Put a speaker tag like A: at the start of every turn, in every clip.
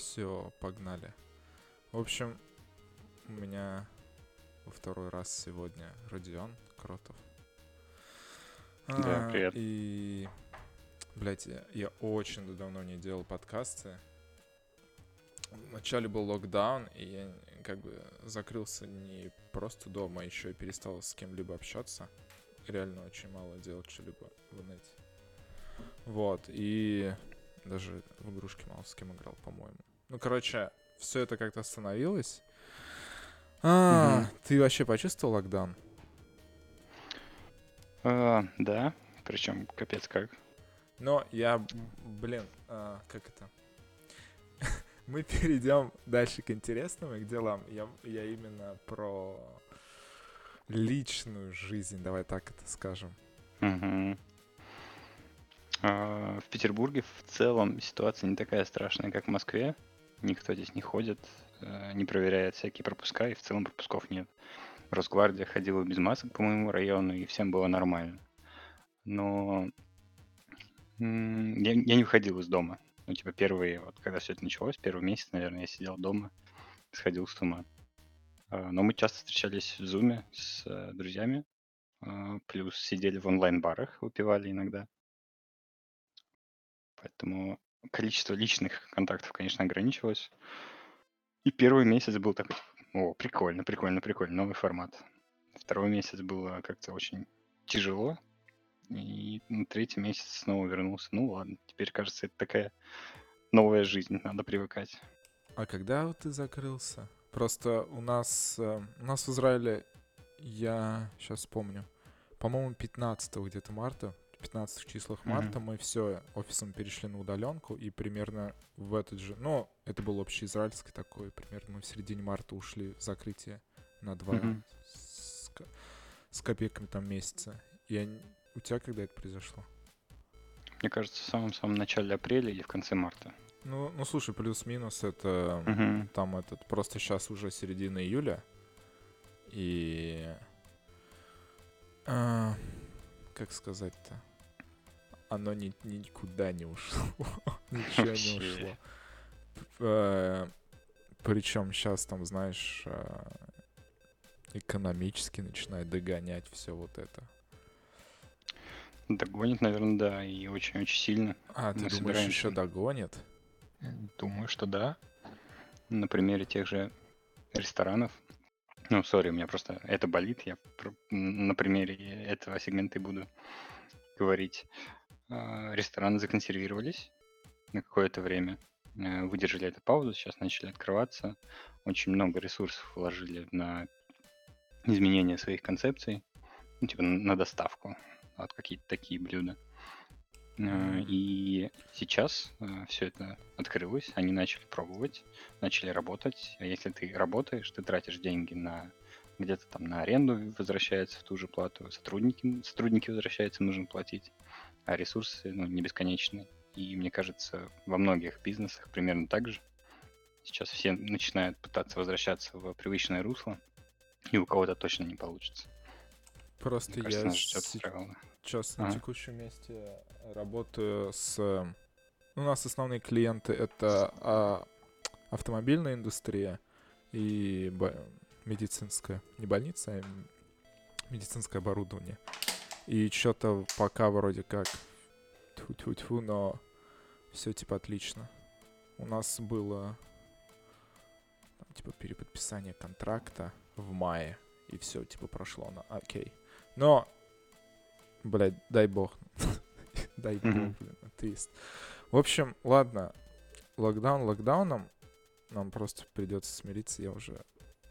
A: Все, погнали. В общем, у меня во второй раз сегодня Родион Кротов.
B: Да,
A: А,
B: привет.
A: И, блядь, я, я очень давно не делал подкасты. Вначале был локдаун, и я как бы закрылся не просто дома, а еще и перестал с кем-либо общаться. Реально очень мало делать что-либо в инете. Вот, и даже в игрушки мало с кем играл, по-моему. Ну, короче, все это как-то остановилось. А,
B: Мгм.
A: ты вообще почувствовал локдаун?
B: А, да, причем капец как.
A: Но я, блин, а, как это? Мы перейдем дальше к интересным и к делам. Я, я именно про личную жизнь, давай так это скажем.
B: Мгм. А, В Петербурге в целом ситуация не такая страшная, как в Москве. Никто здесь не ходит, э, не проверяет всякие пропуска, и в целом пропусков нет. Росгвардия ходила без масок по моему району, и всем было нормально. Но я, я не выходил из дома. Ну, типа, первые, вот когда все это началось, первый месяц, наверное, я сидел дома, сходил с ума. А, Но мы часто встречались в Зуме с э, друзьями, а, плюс сидели в онлайн-барах, выпивали иногда. Поэтому количество личных контактов, конечно, ограничивалось. И первый месяц был такой, о, прикольно, прикольно, прикольно, новый формат. Второй месяц было как-то очень тяжело. И на третий месяц снова вернулся. Ну ладно, теперь, кажется, это такая новая жизнь, надо привыкать.
A: А когда ты закрылся? Просто у нас, э, у нас в Израиле, я сейчас помню, по-моему, 15 где-то марта, 15 числах марта мы все офисом перешли на удаленку, и примерно в этот же, ну, это был общеизраильский такой, примерно мы в середине марта ушли в закрытие на два
B: Мгм.
A: с, с копейками там месяца. Я, у тебя когда это произошло?
B: Мне кажется, в самом-самом начале апреля или в конце марта.
A: Ну, ну слушай, плюс-минус это
B: Мгм.
A: там этот просто сейчас уже середина июля и а, как сказать-то оно ни, никуда не ушло ничего не ушло причем сейчас там знаешь а, экономически начинает догонять все вот это
B: Догонит, наверное, да, и очень-очень сильно.
A: а ты
B: Мы
A: думаешь
B: собираемся.
A: еще догонит
B: Думаю, что да. На примере тех же ресторанов. Ну, сори, у меня просто это болит. Я на примере этого сегмента и буду говорить. А, Рестораны законсервировались на какое-то время. э, Выдержали эту паузу, сейчас начали открываться. Очень много ресурсов вложили на изменение своих концепций. Ну, типа на доставку. Вот какие-то такие блюда. Э. И сейчас все это открылось, они начали пробовать, начали работать. А если ты работаешь, ты тратишь деньги на где-то там на аренду, возвращается в ту же плату, сотрудники, сотрудники возвращаются, нужно платить, а ресурсы ну, не бесконечны. И мне кажется, во многих бизнесах примерно так же. Сейчас все начинают пытаться возвращаться в привычное русло, и у кого-то точно не получится.
A: просто
B: Мне кажется,
A: я. Сейчас на
B: Ага.
A: текущем месте работаю с... э, У нас основные клиенты это а, автомобильная индустрия и бо- медицинская. Не больница, а медицинское оборудование. И что-то пока вроде как тьфу-тьфу-тьфу, но все типа отлично. У нас было там, типа переподписание контракта в мае, и все типа прошло на окей. Но Блять, дай бог. дай бог, блин, атеист. В общем, ладно. Локдаун локдауном. Нам просто придется смириться. Я уже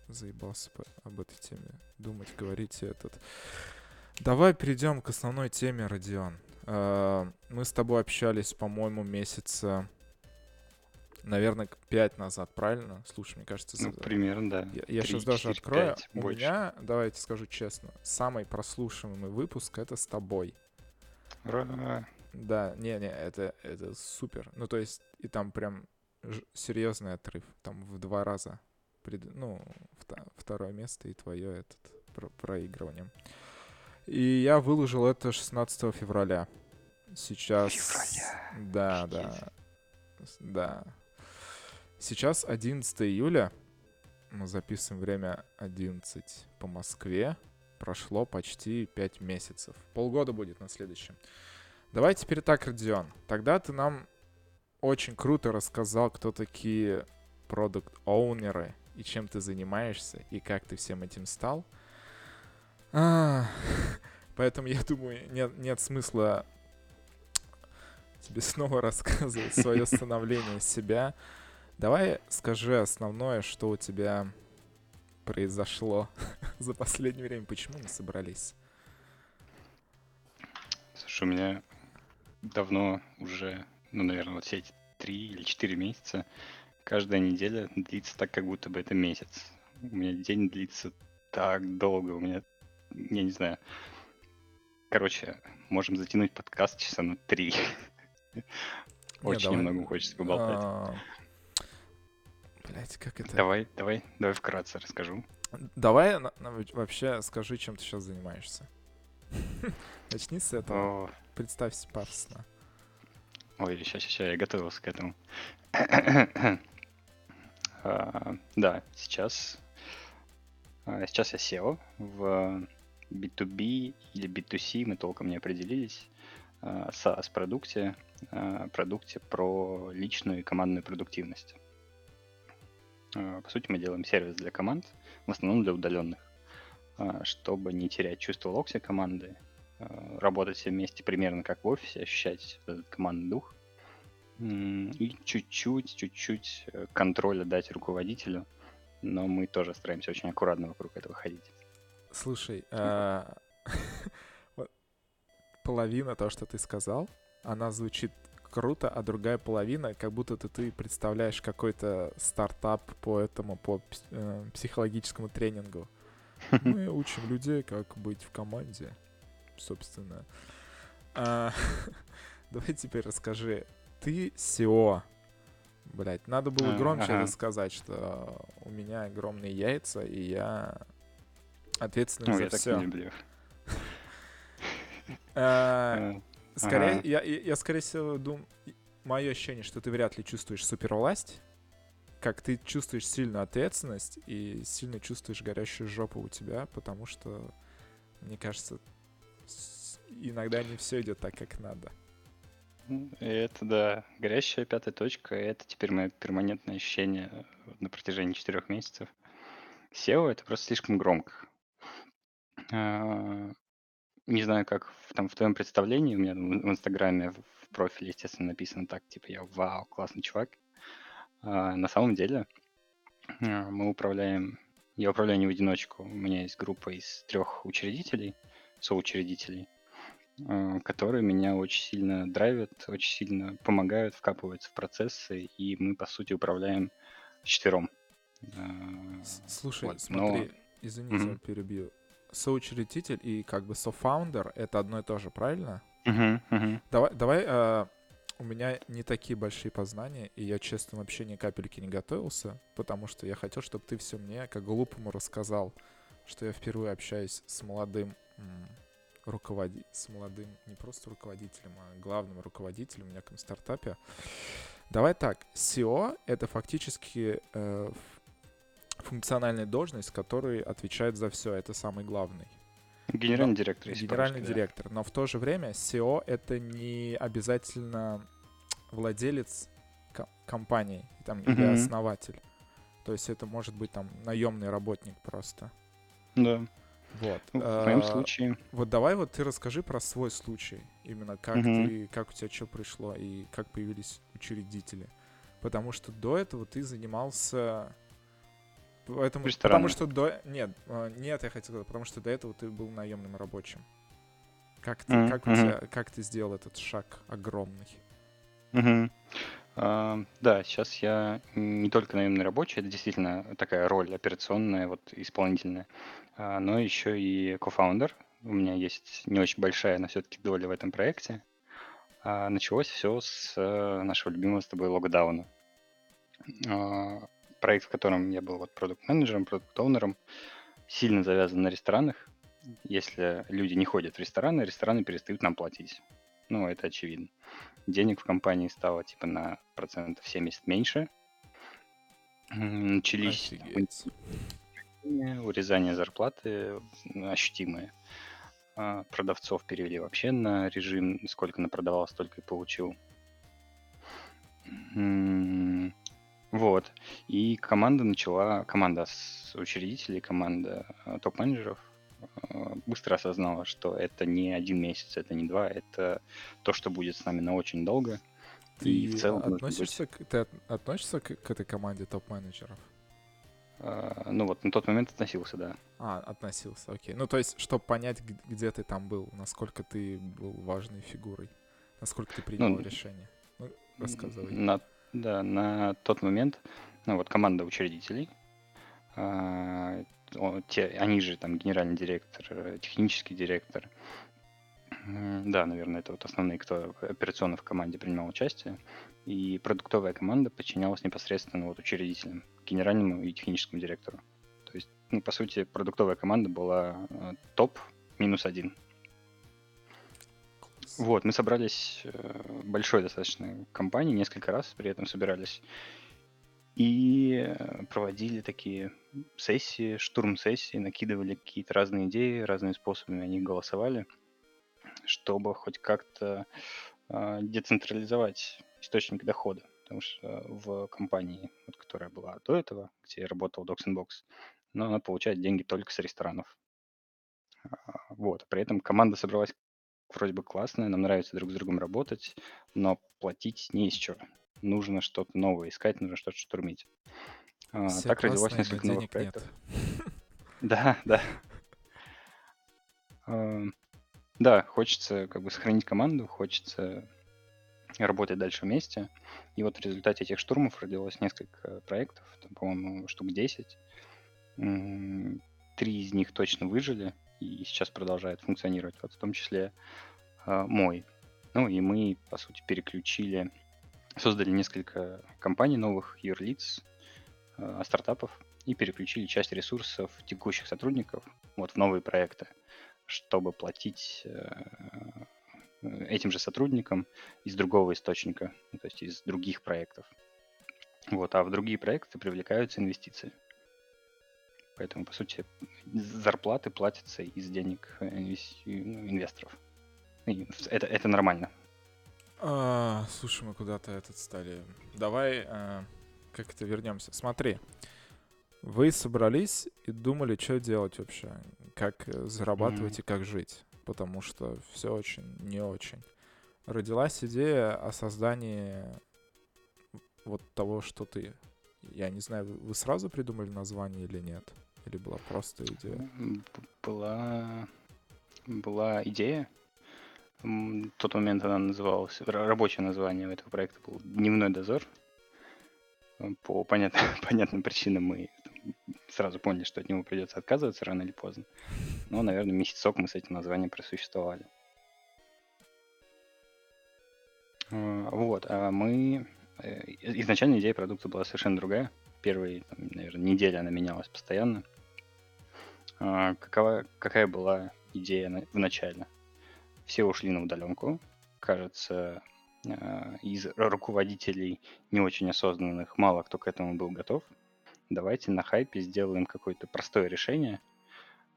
A: заебался по- об этой теме думать, говорить этот. Давай перейдем к основной теме, Родион. Э, Мы с тобой общались, по-моему, месяца, наверное, пять назад, правильно? Слушай, мне кажется,
B: Ну,
A: за-
B: примерно, да.
A: я, я
B: Три,
A: сейчас даже
B: четыре,
A: открою.
B: пять,
A: У
B: больше.
A: меня, давайте скажу честно, самый прослушиваемый выпуск это с тобой.
B: Ура!
A: Да, не-не, это, это супер. Ну, то есть, и там прям серьезный отрыв. Там в два раза. пред- ну, второе место и твое этот про- проигрывание. И я выложил это 16 февраля. Сейчас...
B: Февраля.
A: Да, да. Да. Сейчас 11 июля. Мы записываем время 11 по Москве. Прошло почти 5 месяцев. Полгода будет на следующем. Давай теперь так, Родион. Тогда ты нам очень круто рассказал, кто такие продукт-оунеры и чем ты занимаешься, и как ты всем этим стал. А, поэтому я думаю, нет, нет смысла тебе снова рассказывать свое становление себя. Давай скажи основное, что у тебя произошло за последнее время, почему мы собрались.
B: Слушай, у меня давно уже, ну, наверное, вот все эти три или четыре месяца, каждая неделя длится так, как будто бы это месяц. У меня день длится так долго, у меня, я не знаю. Короче, можем затянуть подкаст часа на три. Очень немного хочется поболтать. А,
A: Блять, как это?
B: Давай, давай, давай вкратце расскажу.
A: Давай вообще скажи, чем ты сейчас занимаешься. Начни с этого. Представься пафосно.
B: Ой, сейчас, сейчас, я готовился к этому. а, да, сейчас, а, сейчас я SEO в B2B или B2C, мы толком не определились, а, SaaS-продукте, а, продукте про личную и командную продуктивность. А, по сути, мы делаем сервис для команд, в основном для удаленных, а, чтобы не терять чувство локси команды, а, работать все вместе примерно как в офисе, ощущать этот командный дух и чуть-чуть, чуть-чуть э, контроля дать руководителю, но мы тоже стараемся очень аккуратно вокруг этого ходить.
A: Слушай, половина того, что ты сказал, она звучит круто, а другая половина, как будто ты, ты представляешь какой-то стартап по этому, по э, психологическому тренингу. Мы учим людей, как быть в команде, собственно. А, давай теперь расскажи. Ты SEO. Блять, надо было громче ага. рассказать, что у меня огромные яйца, и я ответственный ну, за я все. Так не люблю. Скорее, ага. я, я, я, скорее всего, думаю, мое ощущение, что ты вряд ли чувствуешь супервласть, как ты чувствуешь сильную ответственность и сильно чувствуешь горящую жопу у тебя, потому что, мне кажется, иногда не все идет так, как надо.
B: Это да, горящая пятая точка, это теперь мое перманентное ощущение на протяжении четырех месяцев. SEO это просто слишком громко. А, не знаю, как в, там в твоем представлении, у меня в Инстаграме в профиле, естественно, написано так, типа, я вау, классный чувак. А, на самом деле а, мы управляем, я управляю не в одиночку, у меня есть группа из трех учредителей, соучредителей, которые меня очень сильно драйвят, очень сильно помогают, вкапываются в процессы, и мы, по сути, управляем четвером.
A: Слушай, вот, смотри, но... извини, mm-hmm. перебью соучредитель и как бы софаундер — это одно и то же, правильно?
B: Uh-huh, uh-huh.
A: Давай, давай э, у меня не такие большие познания, и я, честно, вообще ни капельки не готовился, потому что я хотел, чтобы ты все мне, как глупому, рассказал, что я впервые общаюсь с молодым руководителем, с молодым не просто руководителем, а главным руководителем в неком стартапе. Давай так, SEO — это фактически э, функциональная должность, который отвечает за все. Это самый главный.
B: Генеральный директор.
A: Генеральный директор. Да. Но в то же время SEO это не обязательно владелец компании там, mm-hmm. или основатель. То есть это может быть там наемный работник просто.
B: Да.
A: Вот.
B: Ну, в моем а, случае.
A: Вот давай вот ты расскажи про свой случай. Именно как mm-hmm. ты, как у тебя что пришло и как появились учредители. Потому что до этого ты занимался Поэтому, потому что до... Нет, а, нет, я хотел сказать, потому что до этого ты был наемным рабочим. Как ты, mm-hmm. как, у тебя, как ты сделал этот шаг огромный?
B: Mm-hmm. Uh, да, сейчас я не только наемный рабочий, это действительно такая роль операционная, вот исполнительная, uh, но еще и кофаундер. У меня есть не очень большая, но все-таки доля в этом проекте. Uh, началось все с uh, нашего любимого с тобой локдауна проект, в котором я был вот продукт-менеджером, продукт-оунером, сильно завязан на ресторанах. Если люди не ходят в рестораны, рестораны перестают нам платить. Ну, это очевидно. Денег в компании стало типа на процентов 70 меньше. Начались урезание зарплаты ощутимые. А, продавцов перевели вообще на режим, сколько напродавал, столько и получил. Вот. И команда начала, команда с учредителей, команда а, топ-менеджеров а, быстро осознала, что это не один месяц, это не два, это то, что будет с нами на очень долго.
A: Ты и в целом относишься, быть... к, ты относишься к, к этой команде топ-менеджеров?
B: Uh, ну вот на тот момент относился, да.
A: А, относился, окей. Ну то есть, чтобы понять, где ты там был, насколько ты был важной фигурой, насколько ты принял ну, решение. Ну, рассказывай.
B: На, да, на тот момент, ну вот команда учредителей, uh, те, они же там генеральный директор, э, технический директор, да, наверное, это вот основные, кто операционно в команде принимал участие. И продуктовая команда подчинялась непосредственно вот учредителям, генеральному и техническому директору. То есть, ну, по сути, продуктовая команда была э, топ минус один. Вот, мы собрались э, большой достаточно компании, несколько раз при этом собирались. И э, проводили такие сессии, штурм-сессии, накидывали какие-то разные идеи, разными способами они голосовали чтобы хоть как-то э, децентрализовать источник дохода. Потому что в компании, вот, которая была до этого, где я работал Docs Box, но она получает деньги только с ресторанов. А, вот. При этом команда собралась вроде бы классная, нам нравится друг с другом работать, но платить не из чего. Нужно что-то новое искать, нужно что-то штурмить.
A: А, так родилось несколько новых проектов.
B: Да, да. Да, хочется как бы сохранить команду, хочется работать дальше вместе. И вот в результате этих штурмов родилось несколько проектов, там, по-моему, штук 10. Три из них точно выжили и сейчас продолжают функционировать, вот в том числе э, мой. Ну и мы, по сути, переключили, создали несколько компаний новых, юрлиц, э, стартапов, и переключили часть ресурсов текущих сотрудников вот в новые проекты чтобы платить э, этим же сотрудникам из другого источника, ну, то есть из других проектов. Вот, а в другие проекты привлекаются инвестиции. Поэтому, по сути, зарплаты платятся из денег ну, инвесторов. это, это нормально.
A: А, слушай, мы куда-то этот стали. Давай а, как это вернемся. Смотри, вы собрались и думали, что делать вообще как э, зарабатывать mm-hmm. и как жить, потому что все очень не очень. Родилась идея о создании вот того, что ты. Я не знаю, вы сразу придумали название или нет? Или была просто идея?
B: Была, была идея. В тот момент она называлась, рабочее название этого проекта был «Дневной дозор». По понятным, понятным причинам мы сразу поняли, что от него придется отказываться рано или поздно. Но, наверное, месяцок мы с этим названием просуществовали. А, вот, а мы... Э, изначально идея продукта была совершенно другая. Первые, там, наверное, недели она менялась постоянно. А, какова, какая была идея в начале? Все ушли на удаленку. Кажется, из руководителей не очень осознанных мало кто к этому был готов давайте на хайпе сделаем какое-то простое решение,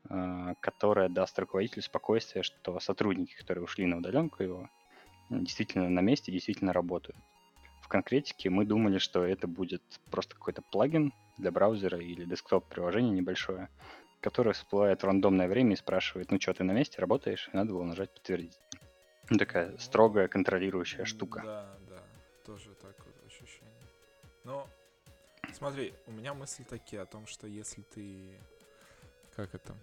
B: а, которое даст руководителю спокойствие, что сотрудники, которые ушли на удаленку его, действительно на месте, действительно работают. Конкретике мы думали, что это будет просто какой-то плагин для браузера или десктоп-приложение небольшое, которое всплывает в рандомное время и спрашивает, ну что, ты на месте работаешь? И надо было нажать подтвердить. Ну, такая строгая контролирующая штука.
A: Да, да, тоже так вот ощущение. Но Смотри, у меня мысли такие о том, что если ты... Как это?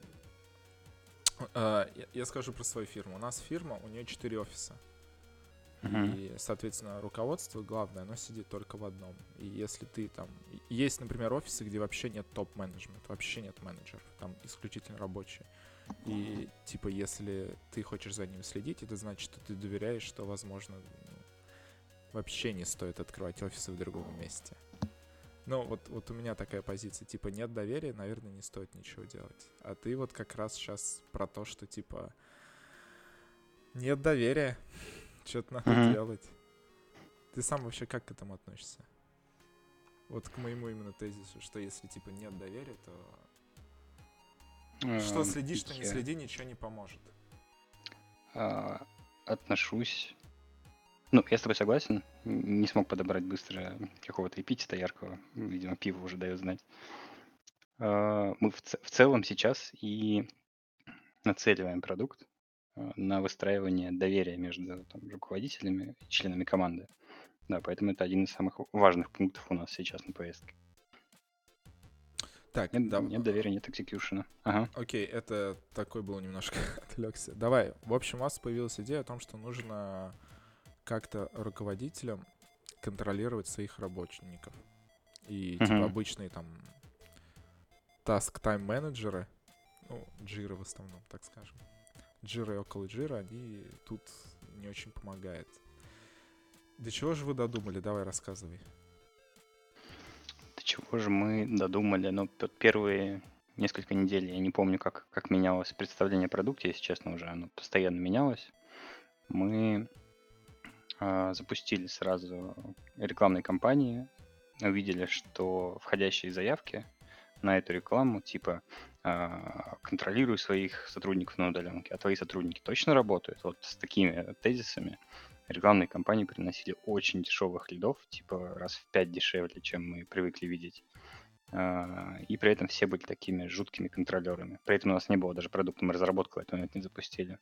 A: Uh, я, скажу про свою фирму. У нас фирма, у нее 4 офиса. Uh-huh. И, соответственно, руководство главное, оно сидит только в одном. И если ты там... Есть, например, офисы, где вообще нет топ-менеджмента, вообще нет менеджеров, там исключительно рабочие. И, типа, если ты хочешь за ним следить, это значит, что ты доверяешь, что, возможно, вообще не стоит открывать офисы в другом месте. Ну, вот, вот у меня такая позиция, типа, нет доверия, наверное, не стоит ничего делать. А ты вот как раз сейчас про то, что, типа, нет доверия, что-то надо mm-hmm. делать. Ты сам вообще как к этому относишься? Вот к моему именно тезису, что если типа нет доверия, то
B: Э,
A: что следи, что не следи, ничего не поможет.
B: а, отношусь... Ну, я с тобой согласен. Не смог подобрать быстро какого-то эпитета яркого. Видимо, пиво уже дает знать. А, Мы в, в целом сейчас и нацеливаем продукт на выстраивание доверия между там, руководителями и членами команды. Да, поэтому это один из самых важных пунктов у нас сейчас на повестке.
A: Так,
B: Нет,
A: да,
B: нет доверия, нет экзекьюшена. Ага.
A: Окей, это такой был немножко отвлекся. Давай. В общем, у вас появилась идея о том, что нужно как-то руководителям контролировать своих работников. И типа
B: Мгм.
A: обычные там task time менеджеры, ну, джиры в основном, так скажем. Джиры и около джира, они тут не очень помогают. До чего же вы додумали? Давай рассказывай.
B: До чего же мы додумали? Ну, первые несколько недель, я не помню, как, как менялось представление о продукте, если честно, уже оно постоянно менялось. Мы а, запустили сразу рекламные кампании, увидели, что входящие заявки на эту рекламу, типа контролируй своих сотрудников на удаленке, а твои сотрудники точно работают. Вот с такими тезисами рекламные кампании приносили очень дешевых лидов, типа раз в пять дешевле, чем мы привыкли видеть. А, И при этом все были такими жуткими контролерами. При этом у нас не было даже продукта, мы разработку момент не запустили.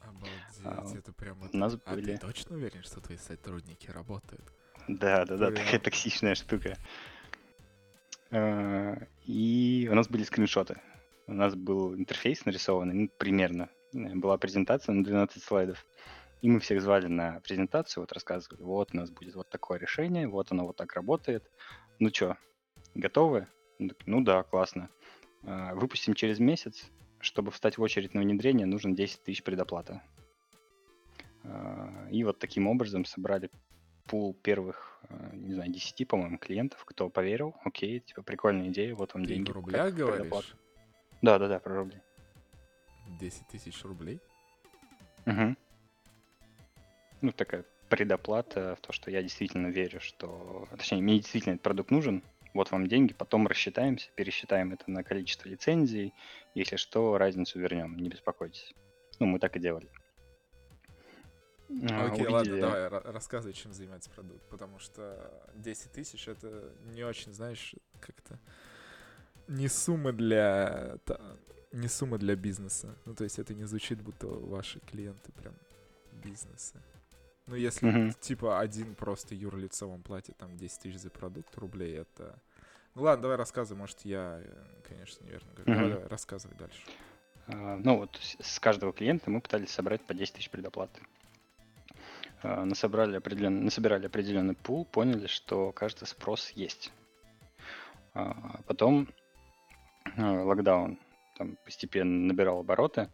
A: Обалдеть,
B: А,
A: это прям...
B: У нас
A: А
B: были...
A: ты точно уверен, что твои сотрудники работают?
B: Да, да, да, такая токсичная штука. А, И у нас были скриншоты. У нас был интерфейс нарисованный, ну, примерно. Э, Была презентация на 12 слайдов. И мы всех звали на презентацию, вот рассказывали, вот у нас будет вот такое решение, вот оно вот так работает. Ну что, готовы? Ну, да, классно. А, Выпустим через месяц. Чтобы встать в очередь на внедрение, нужно 10 тысяч предоплата. И вот таким образом собрали пул первых, э, не знаю, 10, по-моему, клиентов, кто поверил, окей, типа, прикольная идея, вот вам
A: Ты
B: деньги.
A: в
B: как
A: рублях говоришь?
B: Да, да, да, про рубли.
A: 10 тысяч рублей?
B: Мгм. Ну, такая предоплата в то, что я действительно верю, что... Точнее, мне действительно этот продукт нужен, вот вам деньги, потом рассчитаемся, пересчитаем это на количество лицензий, если что, разницу вернем, не беспокойтесь. Ну, мы так и делали. А,
A: Окей, ладно,
B: увидели-
A: давай, ра- рассказывай, чем занимается продукт, потому что 10 тысяч это не очень, знаешь, как-то не сумма для не сумма для бизнеса. Ну, то есть это не звучит, будто ваши клиенты прям бизнесы. Ну, если,
B: Мгм.
A: типа, один просто юрлицо вам платит там 10 тысяч за продукт рублей, это... Ну ладно, давай рассказывай, может, я, конечно, неверно говорю.
B: Мгм.
A: давай, рассказывай дальше.
B: А, Ну вот с каждого клиента мы пытались собрать по 10 тысяч предоплаты. А, Насобрали определенный, насобирали определенный пул, поняли, что, кажется, спрос есть. А, Потом локдаун там постепенно набирал обороты.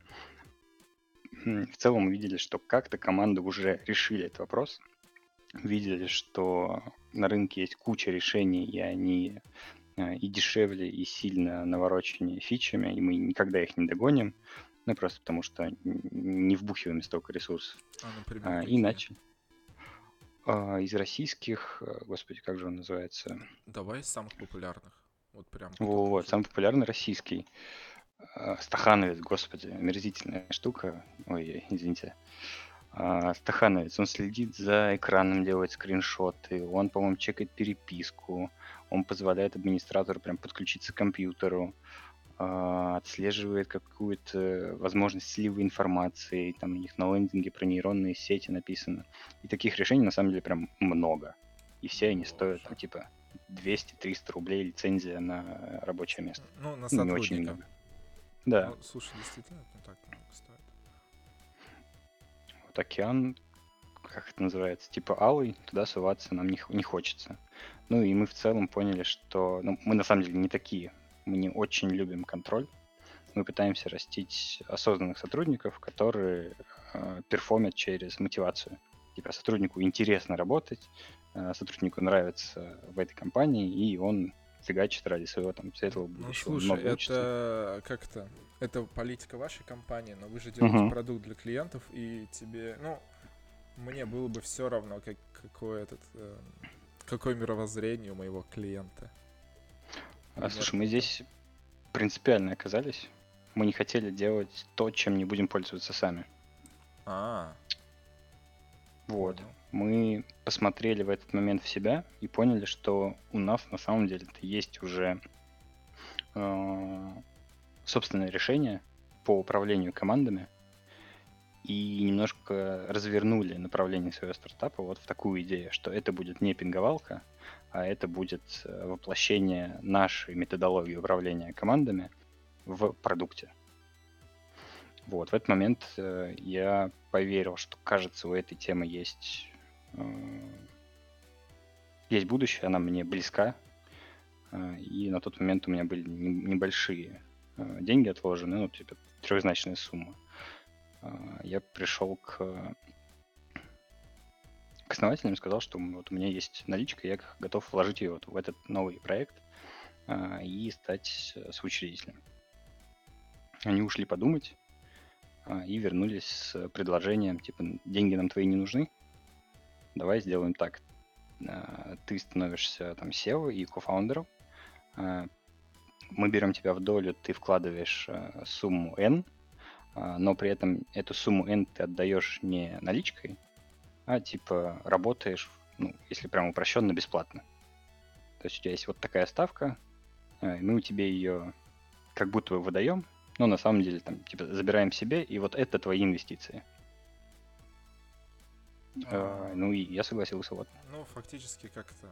B: В целом увидели, что как-то команды уже решили этот вопрос. Видели, что на рынке есть куча решений, и они э, и дешевле, и сильно навороченнее фичами, и мы никогда их не догоним. Ну, просто потому что не вбухиваем столько ресурсов.
A: А, например,
B: А, и начали. А, из российских, э, господи, как же он называется?
A: Давай из самых популярных. Вот прям.
B: Вот, самый популярный российский. А, Стахановец, господи, омерзительная штука. Ой, извините. А, Стахановец, он следит за экраном, делает скриншоты, он, по-моему, чекает переписку, он позволяет администратору прям подключиться к компьютеру, а, отслеживает какую-то возможность слива информации, там у них на лендинге про нейронные сети написано. И таких решений на самом деле прям много. И все они стоят, ну, типа, 200-300 рублей лицензия на рабочее место.
A: Ну, на
B: Ну, не очень
A: сотрудника.
B: много. Да,
A: Ну, слушай, действительно, это не так много стоит.
B: вот океан, как это называется, типа алый, туда суваться нам не, не хочется. Ну и мы в целом поняли, что ну, мы на самом деле не такие. Мы не очень любим контроль. Мы пытаемся растить осознанных сотрудников, которые э, перформят через мотивацию. Типа сотруднику интересно работать, сотруднику нравится в этой компании, и он фигачит ради своего там светлого
A: Ну,
B: будущего.
A: слушай,
B: много учится.
A: это как-то... Это политика вашей компании, но вы же делаете
B: Мгм.
A: продукт для клиентов, и тебе... Ну, мне было бы все равно, как, какой этот... э, какое мировоззрение у моего клиента.
B: А, слушай, мы здесь принципиально оказались. Мы не хотели делать то, чем не будем пользоваться сами.
A: А,
B: Вот.
A: понял.
B: Мы посмотрели в этот момент в себя и поняли, что у нас на самом деле есть уже э, собственное решение по управлению командами и немножко развернули направление своего стартапа вот в такую идею, что это будет не пинговалка, а это будет э, воплощение нашей методологии управления командами в продукте. Вот, в этот момент э, я поверил, что, кажется, у этой темы есть, есть будущее, она мне близка. Э, и на тот момент у меня были не- небольшие э, деньги отложены, ну, типа трехзначная сумма. Э, я пришел к, к основателям и сказал, что вот у меня есть наличка, я готов вложить ее вот в этот новый проект э, и стать э, соучредителем. Они ушли подумать и вернулись с предложением, типа, деньги нам твои не нужны, давай сделаем так. А, Ты становишься там SEO и кофаундером, а, мы берем тебя в долю, ты вкладываешь а, сумму N, но при этом эту сумму N ты отдаешь не наличкой, а типа работаешь, ну, если прям упрощенно, бесплатно. То есть у тебя есть вот такая ставка, мы у тебя ее как будто выдаем, но на самом деле там типа забираем себе, и вот это твои инвестиции.
A: А,
B: ну и я согласился, вот.
A: Ну, фактически как-то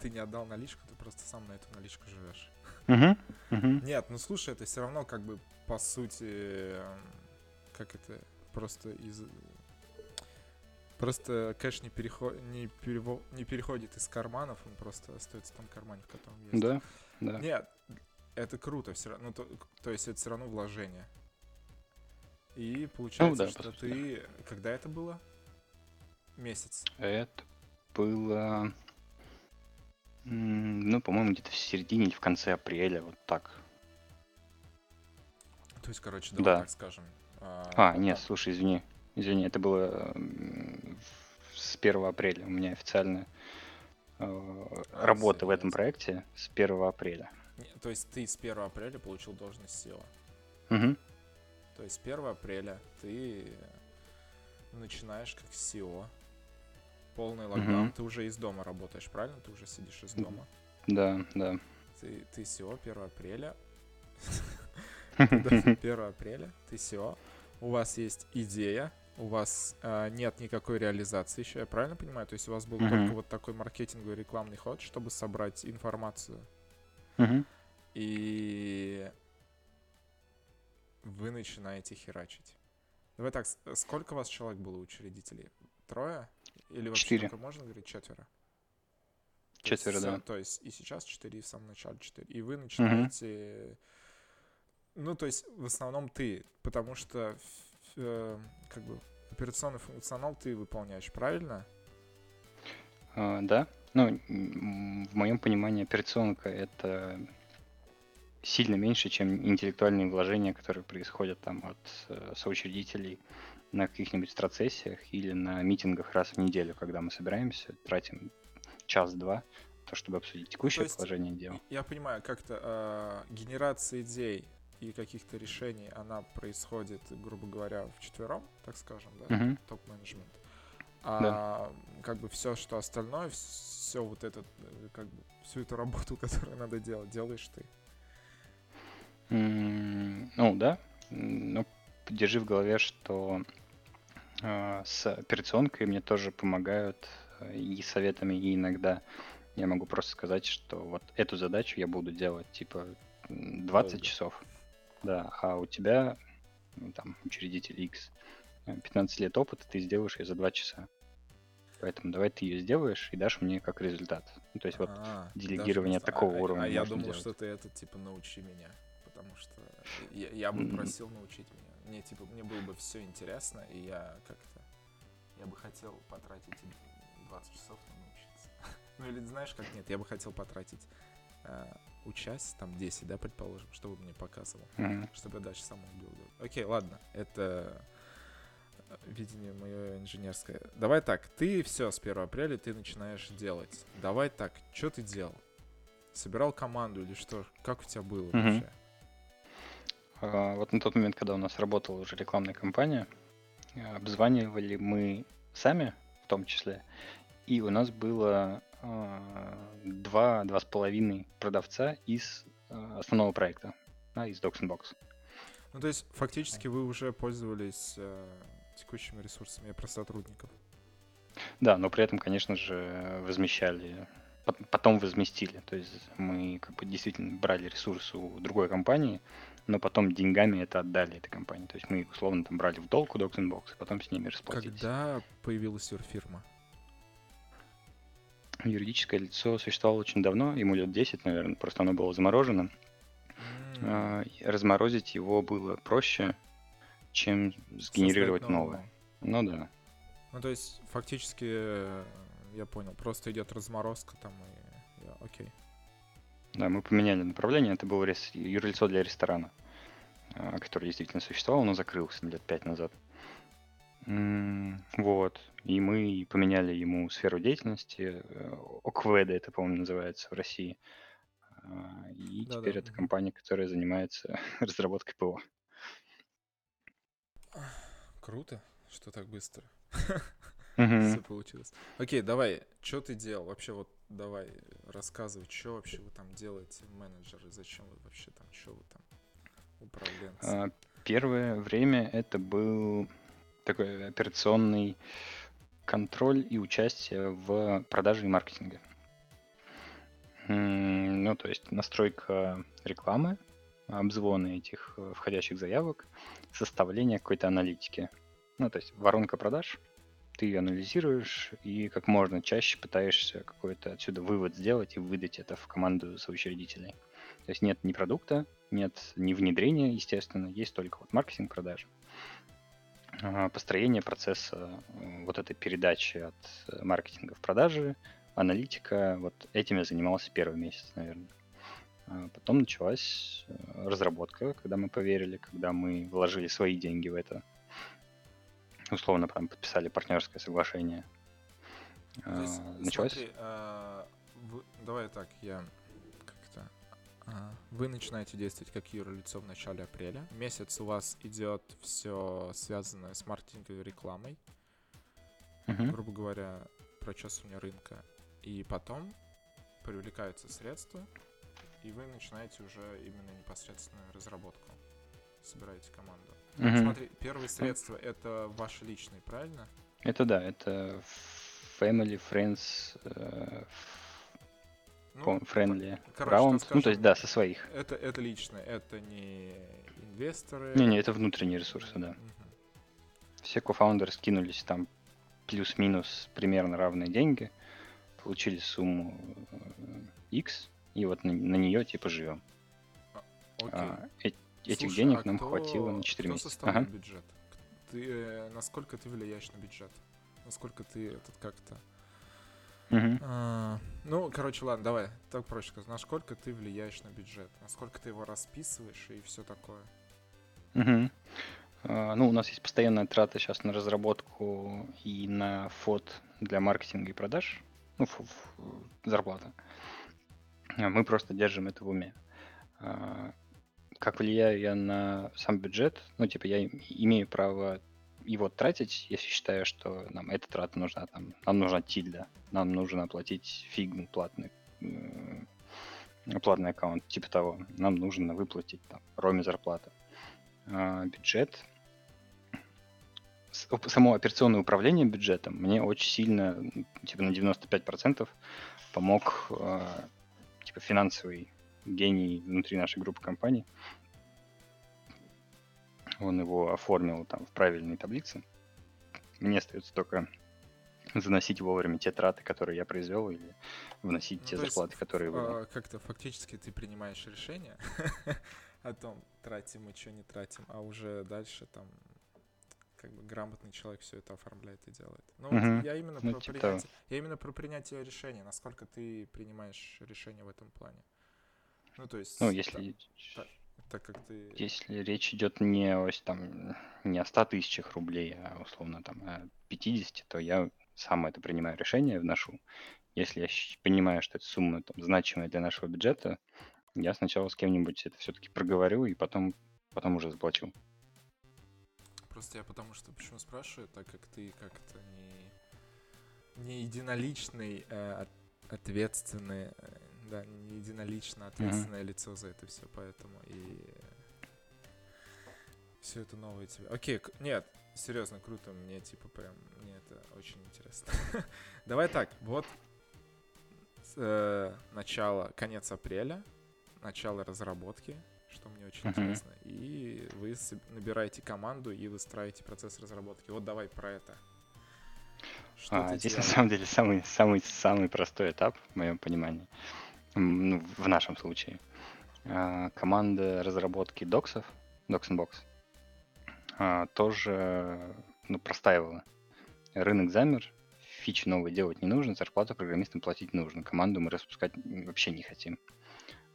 A: ты не отдал наличку, ты просто сам на эту наличку живешь.
B: Мгм, мгм.
A: Нет, ну слушай, это все равно как бы по сути, эм, как это, просто из... Просто кэш не, перехо... не, перево- не переходит из карманов, он просто остается в том кармане, в котором есть.
B: Да, да.
A: Нет, это круто все равно, ну, то, то есть это все равно вложение. И получается,
B: Ну да,
A: что ты... Когда это было? Месяц.
B: Это было, ну, по-моему, где-то в середине или в конце апреля, вот так.
A: То есть, короче, давай
B: Да.
A: так скажем.
B: А, нет, слушай, извини. Извини, это было с 1 апреля. У меня официальная э,
A: А,
B: работа в этом проекте с 1 апреля.
A: То есть ты с 1 апреля получил должность SEO.
B: Мгм.
A: То есть с 1 апреля ты начинаешь как SEO. Полный локдаун.
B: Мгм.
A: Ты уже из дома работаешь, правильно? Ты уже сидишь из дома.
B: Да, да.
A: Ты, ты SEO 1 апреля. Да, 1 апреля ты SEO. У вас есть идея, у вас а, нет никакой реализации еще, я правильно понимаю? То есть у вас был
B: Мгм.
A: только вот такой маркетинговый рекламный ход, чтобы собрать информацию.
B: Мгм.
A: И вы начинаете херачить. Давай так, сколько у вас человек было учредителей? Трое? Или вообще
B: Четыре.
A: можно говорить четверо? То есть
B: Четверо, да.
A: То есть и сейчас четыре, и в самом начале четыре. И вы начинаете... Ну, то есть в основном ты, потому что э, как бы операционный функционал ты выполняешь, правильно?
B: А, да. Ну, в моем понимании операционка это сильно меньше, чем интеллектуальные вложения, которые происходят там от э, соучредителей на каких-нибудь страцессиях или на митингах раз в неделю, когда мы собираемся, тратим час-два, то, чтобы обсудить текущее
A: есть
B: положение дел.
A: Я понимаю, как-то э, генерация идей и каких-то решений, она происходит, грубо говоря, в четвером, так скажем, да,
B: Мгм.
A: топ-менеджмент. А как бы все, что остальное, все вот этот, э, как бы, всю эту работу, которую надо делать, делаешь ты.
B: М, Ну, да. Но держи в голове, что с операционкой мне тоже помогают э, и советами, и иногда я могу просто сказать, что вот эту задачу я буду делать типа м, 20
A: Долго.
B: часов. Да, а у тебя, ну, там, учредитель X, э, 15 лет опыта, ты сделаешь ее за 2 часа. Поэтому давай ты ее сделаешь и дашь мне как результат. Ну, то есть вот
A: А,
B: делегирование
A: даже
B: такого
A: а- а-
B: уровня
A: А я думал,
B: делать.
A: что ты это, типа, научи меня, потому что я, я бы просил научить меня. Мне, типа, мне было бы все интересно, и я как-то, я бы хотел потратить и 20 часов на научиться. Ну или знаешь, как нет, я бы хотел потратить э, учась, там 10, да, предположим, чтобы мне показывал,
B: Мгм.
A: чтобы я дальше сам делать. Окей, ладно, это видение мое инженерское. Давай так, ты все с 1 апреля ты начинаешь делать. Давай так, что ты делал? Собирал команду или что? Как у тебя было
B: Мгм.
A: вообще?
B: А, Вот на тот момент, когда у нас работала уже рекламная кампания, а, обзванивали мы сами, в том числе, и у нас было а, два, два с половиной продавца из основного проекта, из Docs and Box.
A: Ну, то есть, фактически вы уже пользовались текущими ресурсами про сотрудников.
B: Да, но при этом, конечно же, возмещали, пот- потом возместили. То есть мы как бы действительно брали ресурсы у другой компании, но потом деньгами это отдали этой компании. То есть мы условно там брали в долг у Docs и потом с ними расплатились.
A: Когда появилась юрфирма?
B: Юридическое лицо существовало очень давно, ему лет 10, наверное, просто оно было заморожено. И разморозить его было проще, чем сгенерировать новое. Ну да.
A: Ну, то есть, фактически, э, я понял, просто идет разморозка там и... я- окей.
B: Да, мы поменяли направление. Это было рес- юрлицо для ресторана, а, который действительно существовал, но закрылся лет пять назад. Вот. И мы поменяли ему сферу деятельности. э, ОКВЭДа это, по-моему, называется в России. А, И
A: Да-да,
B: теперь это
A: мгм.
B: компания, которая занимается разработкой ПО.
A: Круто, что так быстро. все получилось. Окей, давай, что ты делал? Вообще вот давай рассказывай, что вообще вы там делаете, менеджеры, зачем вы вообще там, что вы там, управленцы?
B: А, Первое время это был такой операционный контроль и участие в продаже и маркетинге. Ну, то есть настройка рекламы, обзвоны этих э, входящих заявок, составление какой-то аналитики. Ну, то есть воронка продаж, ты анализируешь и как можно чаще пытаешься какой-то отсюда вывод сделать и выдать это в команду соучредителей. То есть нет ни продукта, нет ни внедрения, естественно, есть только вот маркетинг продажи. А, Построение процесса э, вот этой передачи от э, маркетинга в продажи, аналитика, вот этим я занимался первый месяц, наверное. А Потом началась э, разработка, когда мы поверили, когда мы вложили свои деньги в это. Условно, там подписали партнерское соглашение.
A: То есть,
B: А, Началась
A: смотри, а, вы- давай так, я как-то... а, Вы начинаете действовать как юрлицо в начале апреля. Месяц у вас идет все связанное с маркетинговой рекламой,
B: Мгм.
A: грубо говоря, прочесывание рынка. И потом привлекаются средства, и вы начинаете уже именно непосредственную разработку. Собираете команду.
B: Мгм.
A: Смотри, первые средства это ваши личные, правильно?
B: Это да, это family, friends, э,
A: Ну,
B: friendly
A: короче,
B: round.
A: так
B: Ну, то
A: скажем,
B: есть, да, со своих.
A: Это, это личное, это не инвесторы.
B: Не-не, это внутренние ресурсы, да.
A: Мгм.
B: Все кофаундеры скинулись там плюс-минус примерно равные деньги, получили сумму э, X, и вот на, нее типа живем.
A: Окей.
B: А, э- этих
A: Слушай,
B: денег
A: а
B: нам
A: кто-
B: хватило на 4
A: кто
B: месяца. Ага.
A: бюджет? Ты, э, насколько ты влияешь на бюджет? Насколько ты этот как-то...
B: Мгм.
A: А, ну, короче, ладно, давай, так проще сказать. Насколько ты влияешь на бюджет? Насколько ты его расписываешь и все такое?
B: Мгм. А, Ну, у нас есть постоянная трата сейчас на разработку и на фот для маркетинга и продаж. Ну, фу- фу- зарплата. А Мы просто держим это в уме. А, Как влияю я на сам бюджет? Ну, типа, я им- имею право его тратить, если считаю, что нам эта трата нужна. Там, нам нужна тильда, нам нужно оплатить фигм платный, платный аккаунт, типа того. Нам нужно выплатить там, Роме зарплату а, бюджет, само операционное управление бюджетом мне очень сильно, типа на 95% помог а, типа финансовый гений внутри нашей группы компаний. Он его оформил там в правильной таблице. Мне остается только заносить вовремя те траты, которые я произвел, или вносить
A: Ну,
B: те
A: есть,
B: зарплаты, которые вывел.
A: А, как-то фактически ты принимаешь решение о том, тратим мы, что не тратим, а уже дальше там как бы грамотный человек все это оформляет и делает. Ну, вот
B: Мгм.
A: я именно
B: Ну,
A: про
B: типа того.
A: принятие, я именно про принятие решения, насколько ты принимаешь решение в этом плане. Ну, то есть,
B: Ну, если...
A: Так как ты...
B: Если речь идет не о, с- там, не о 100 тысячах рублей, а условно там о 50, то я сам это принимаю решение, вношу. Если я понимаю, что эта сумма там, значимая для нашего бюджета, я сначала с кем-нибудь это все-таки проговорю и потом, потом уже заплачу.
A: Просто я потому что почему спрашиваю, так как ты как-то не, не единоличный, э, от- ответственный, э, да, не единолично ответственное лицо за это все, поэтому и все это новое тебе. Окей, к- нет, серьезно, круто, мне типа прям, мне это очень интересно. Давай так, вот э, начало, конец апреля, начало разработки, что мне очень
B: Мгм.
A: интересно, и вы набираете команду и выстраиваете процесс разработки. Вот давай про это. Что
B: А, здесь на
A: делал?
B: самом деле самый, самый, самый простой этап, в моем понимании, М, ну, в нашем случае. А, Команда разработки доксов, Docs а, тоже ну, простаивала. Рынок замер, фичи новые делать не нужно, зарплату программистам платить нужно. Команду мы распускать вообще не хотим.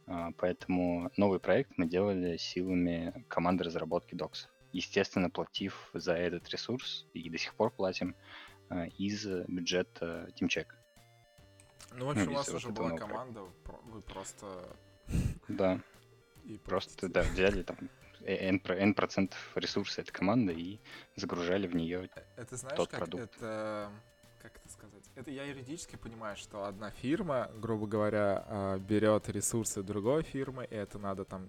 B: А, Поэтому новый проект мы делали силами команды разработки доксов. Естественно, платив за этот ресурс, и до сих пор платим, из бюджета TeamCheck.
A: Ну, в общем,
B: Ну,
A: у вас
B: вот
A: уже
B: это
A: была команда, вы просто...
B: Да,
A: И
B: просто да, взяли там э, N, про- N процентов ресурса этой команды и загружали в нее.
A: Э, Это знаешь,
B: тот
A: как
B: продукт.
A: это... Как это сказать? Это я юридически понимаю, что одна фирма, грубо говоря, а, берет ресурсы другой фирмы, и это надо там,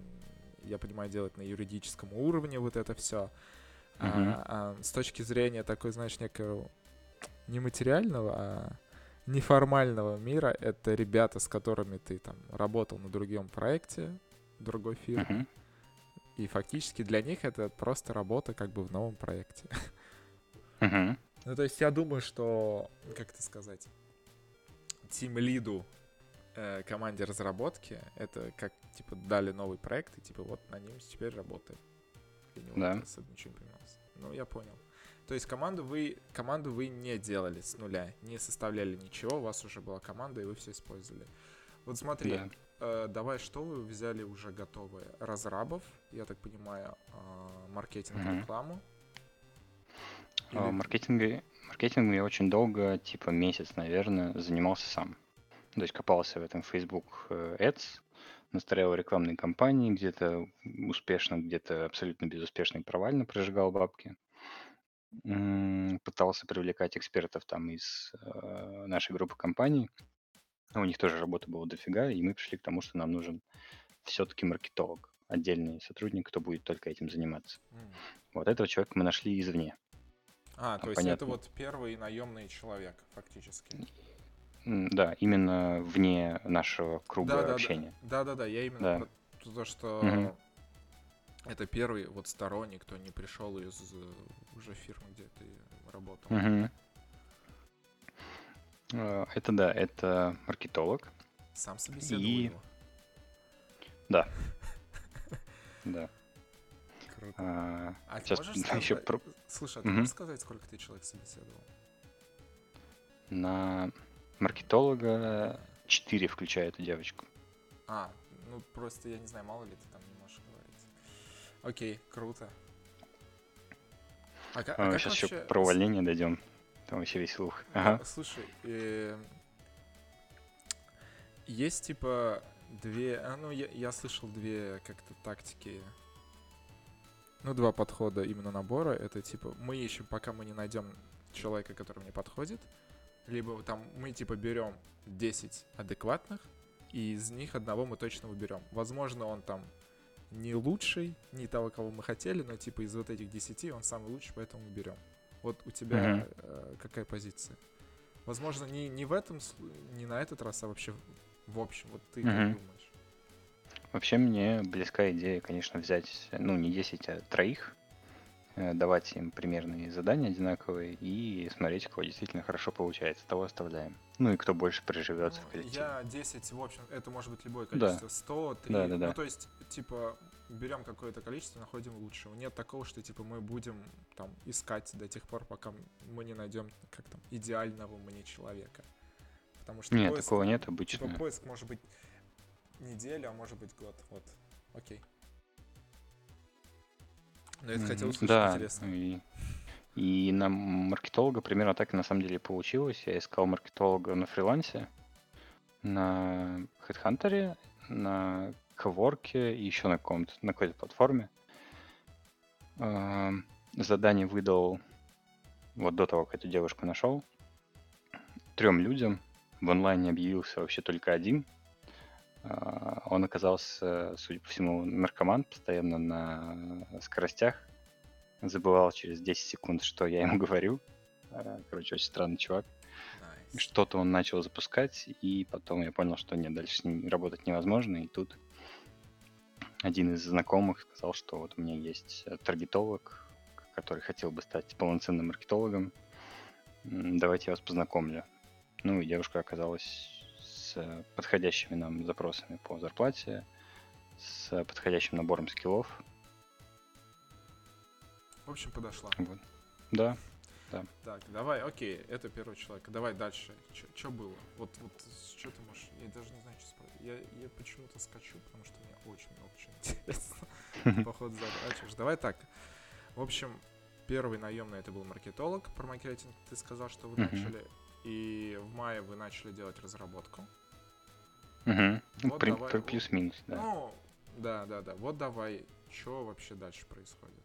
A: я понимаю, делать на юридическом уровне вот это все.
B: Мгм.
A: с точки зрения такой, знаешь, некого не материального, а неформального мира, это ребята, с которыми ты там работал на другом проекте, другой фирме,
B: Мгм.
A: и фактически для них это просто работа как бы в новом проекте.
B: Мгм.
A: Ну, то есть я думаю, что, как это сказать, тим лиду э, команде разработки, это как, типа, дали новый проект, и, типа, вот на нем теперь работаем.
B: Да.
A: это особо ничего не поменялось. Ну, я понял. То есть команду вы, команду вы не делали с нуля, не составляли ничего, у вас уже была команда, и вы все использовали. Вот смотри,
B: Да.
A: э, давай, что вы взяли уже готовые? Разрабов, я так понимаю, э, маркетинг,
B: Мгм.
A: рекламу?
B: А,
A: Или-
B: Маркетинга, маркетингом я очень долго, типа месяц, наверное, занимался сам. То есть копался в этом Facebook э, Ads, настраивал рекламные кампании, где-то успешно, где-то абсолютно безуспешно и провально прожигал бабки. М, Пытался привлекать экспертов там из э, нашей группы компаний. У них тоже работы было дофига, и мы пришли к тому, что нам нужен все-таки маркетолог, отдельный сотрудник, кто будет только этим заниматься.
A: М.
B: Вот этого человека мы нашли извне.
A: А, то есть
B: понятно.
A: это вот первый наемный человек, фактически.
B: Да, именно вне нашего круга
A: Да, да,
B: общения.
A: Да, да, да, я именно
B: Да.
A: про то, что
B: Мгм.
A: Это первый вот сторонний, кто не пришел из э, уже фирмы, где ты работал.
B: Э, Это да, это маркетолог,
A: Сам собеседовал
B: И-
A: его.
B: да. Да.
A: Круто.
B: А,
A: А ты
B: сейчас
A: можешь
B: еще про-
A: Слушай, а ты можешь сказать, сколько ты человек собеседовал?
B: на маркетолога 4, включая эту девочку.
A: А, ну просто я не знаю, мало ли ты Окей, круто. А, а как
B: сейчас
A: вообще
B: еще про увольнение дойдем. Там вообще весь слух.
A: Да,
B: Ага.
A: Слушай, э, есть типа две, а, ну я, я слышал две как-то тактики, ну два подхода именно набора. Это типа мы ищем, пока мы не найдем человека, который мне подходит, либо там мы типа берем 10 адекватных, и из них одного мы точно выберем. Возможно, он там не лучший, не того, кого мы хотели, но типа из вот этих 10 он самый лучший, поэтому берем. Вот у тебя
B: Мгм.
A: э, какая позиция? Возможно, не, не в этом, не на этот раз, а вообще в, общем. Вот ты как
B: Мгм.
A: думаешь?
B: Вообще мне близка идея, конечно, взять, ну, не 10, а троих, давать им примерные задания одинаковые и смотреть, кого действительно хорошо получается, того оставляем. Ну и кто больше приживется в
A: Ну,
B: коллективе.
A: Я 10, в общем, это может быть любое
B: Да.
A: количество. 100, 3.
B: Да, да, да.
A: Ну, то есть, типа, берем какое-то количество, находим лучшего. Нет такого, что, типа, мы будем там искать до тех пор, пока мы не найдем, как там, идеального мне человека. Потому что
B: Нет,
A: поиск,
B: такого нет
A: типа,
B: обычно.
A: поиск может быть неделя, а может быть год. Вот. Окей. Ну, это хотел услышать,
B: Да,
A: интересно.
B: и, и на маркетолога примерно так и на самом деле получилось. Я искал маркетолога на фрилансе, на HeadHunter, на Коворке и еще на каком-то, на какой-то платформе. Ам, Задание выдал вот до того, как эту девушку нашел, трем людям. В онлайне объявился вообще только один. А, Он оказался, судя по всему, наркоман, постоянно на скоростях. Забывал через 10 секунд, что я ему говорю. А, Короче, очень странный чувак.
A: Nice.
B: Что-то он начал запускать, и потом я понял, что нет, дальше с ним работать невозможно. И тут один из знакомых сказал, что вот у меня есть э, таргетолог, который хотел бы стать полноценным маркетологом. Давайте я вас познакомлю. Ну и девушка оказалась с подходящими нам запросами по зарплате, с подходящим набором скиллов.
A: В общем, подошла.
B: Вот. Да,
A: Так, давай, окей, это первый человек. Давай дальше. Что было? Вот, вот, что ты можешь... Я даже не знаю, что спросить. Я, я почему-то скачу, потому что мне очень много чего интересно. Походу, задачишь. Давай так. В общем, первый наемный это был маркетолог. Про маркетинг ты сказал, что вы начали. И в мае вы начали делать разработку.
B: Ну,
A: Вот
B: при-
A: давай,
B: при-
A: вот.
B: плюс-минус, да.
A: Ну, да, да, да. Вот давай, что вообще дальше происходит?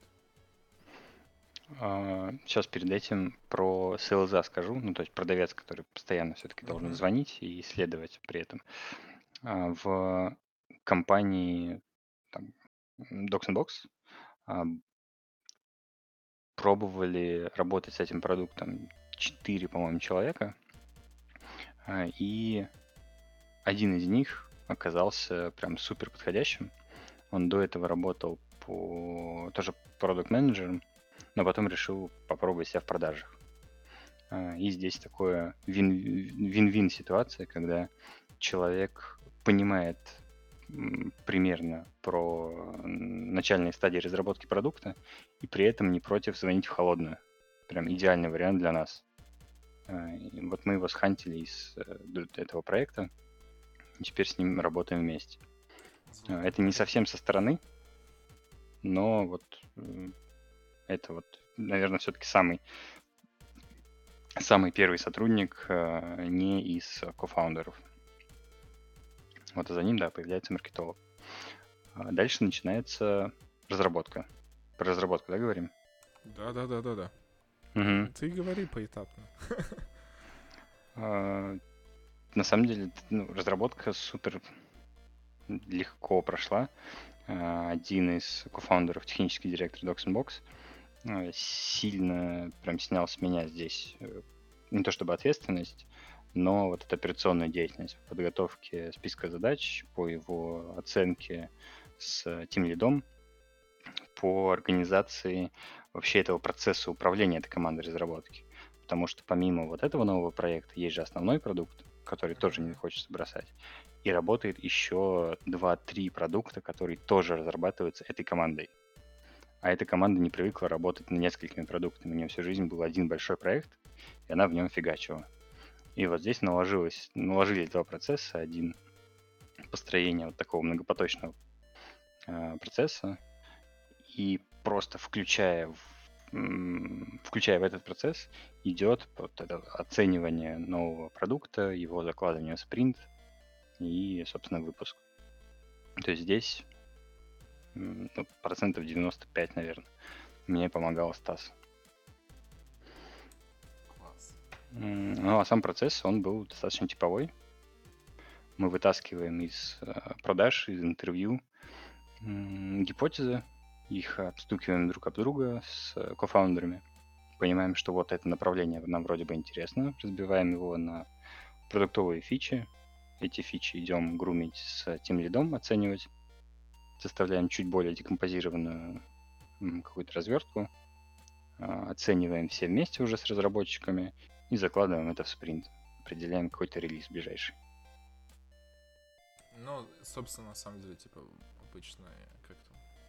B: Сейчас перед этим про СЛЗ скажу, ну то есть продавец, который постоянно все-таки должен
A: Мгм.
B: звонить и исследовать при этом. А, В компании там, Docs and Box а, пробовали работать с этим продуктом 4, по-моему, человека, а, и один из них оказался прям супер подходящим. Он до этого работал по тоже продукт менеджером но потом решил попробовать себя в продажах. А, И здесь такое вин- вин-вин ситуация, когда человек понимает примерно про начальные стадии разработки продукта и при этом не против звонить в холодную. Прям идеальный вариант для нас. А, Вот мы его схантили из э, этого проекта, и теперь с ним работаем вместе. А, Это не совсем со стороны, но вот это вот, наверное, все-таки самый самый первый сотрудник э, не из кофаундеров. Вот и за ним, да, появляется маркетолог. А Дальше начинается разработка. Про разработку, да, говорим?
A: Да, да, да, да, да.
B: Мгм.
A: Ты говори поэтапно.
B: На самом деле, ну, разработка супер легко прошла. А, Один из кофаундеров, технический директор Docs Box, а, сильно прям снял с меня здесь э, не то чтобы ответственность, но вот эта операционная деятельность по подготовке списка задач, по его оценке с тем лидом, по организации вообще этого процесса управления этой командой разработки. Потому что помимо вот этого нового проекта есть же основной продукт, который тоже не хочется бросать. И работает еще 2-3 продукта, которые тоже разрабатываются этой командой. А эта команда не привыкла работать над несколькими продуктами. У нее всю жизнь был один большой проект, и она в нем фигачила. И вот здесь наложилось, наложились два процесса. Один построение вот такого многопоточного э, процесса, и просто включая в, включая в этот процесс идет вот это оценивание нового продукта, его закладывание в спринт и, собственно, выпуск. То есть здесь ну, процентов 95, наверное, мне помогал Стас.
A: Класс.
B: Ну, а сам процесс, он был достаточно типовой. Мы вытаскиваем из э, продаж, из интервью гипотезы, их отстукиваем друг об друга с э, кофаундерами, понимаем, что вот это направление нам вроде бы интересно, разбиваем его на продуктовые фичи, эти фичи идем грумить с тем лидом, оценивать, составляем чуть более декомпозированную какую-то развертку, а, оцениваем все вместе уже с разработчиками и закладываем это в спринт. Определяем какой-то релиз ближайший.
A: Ну, собственно, на самом деле, типа, обычный, как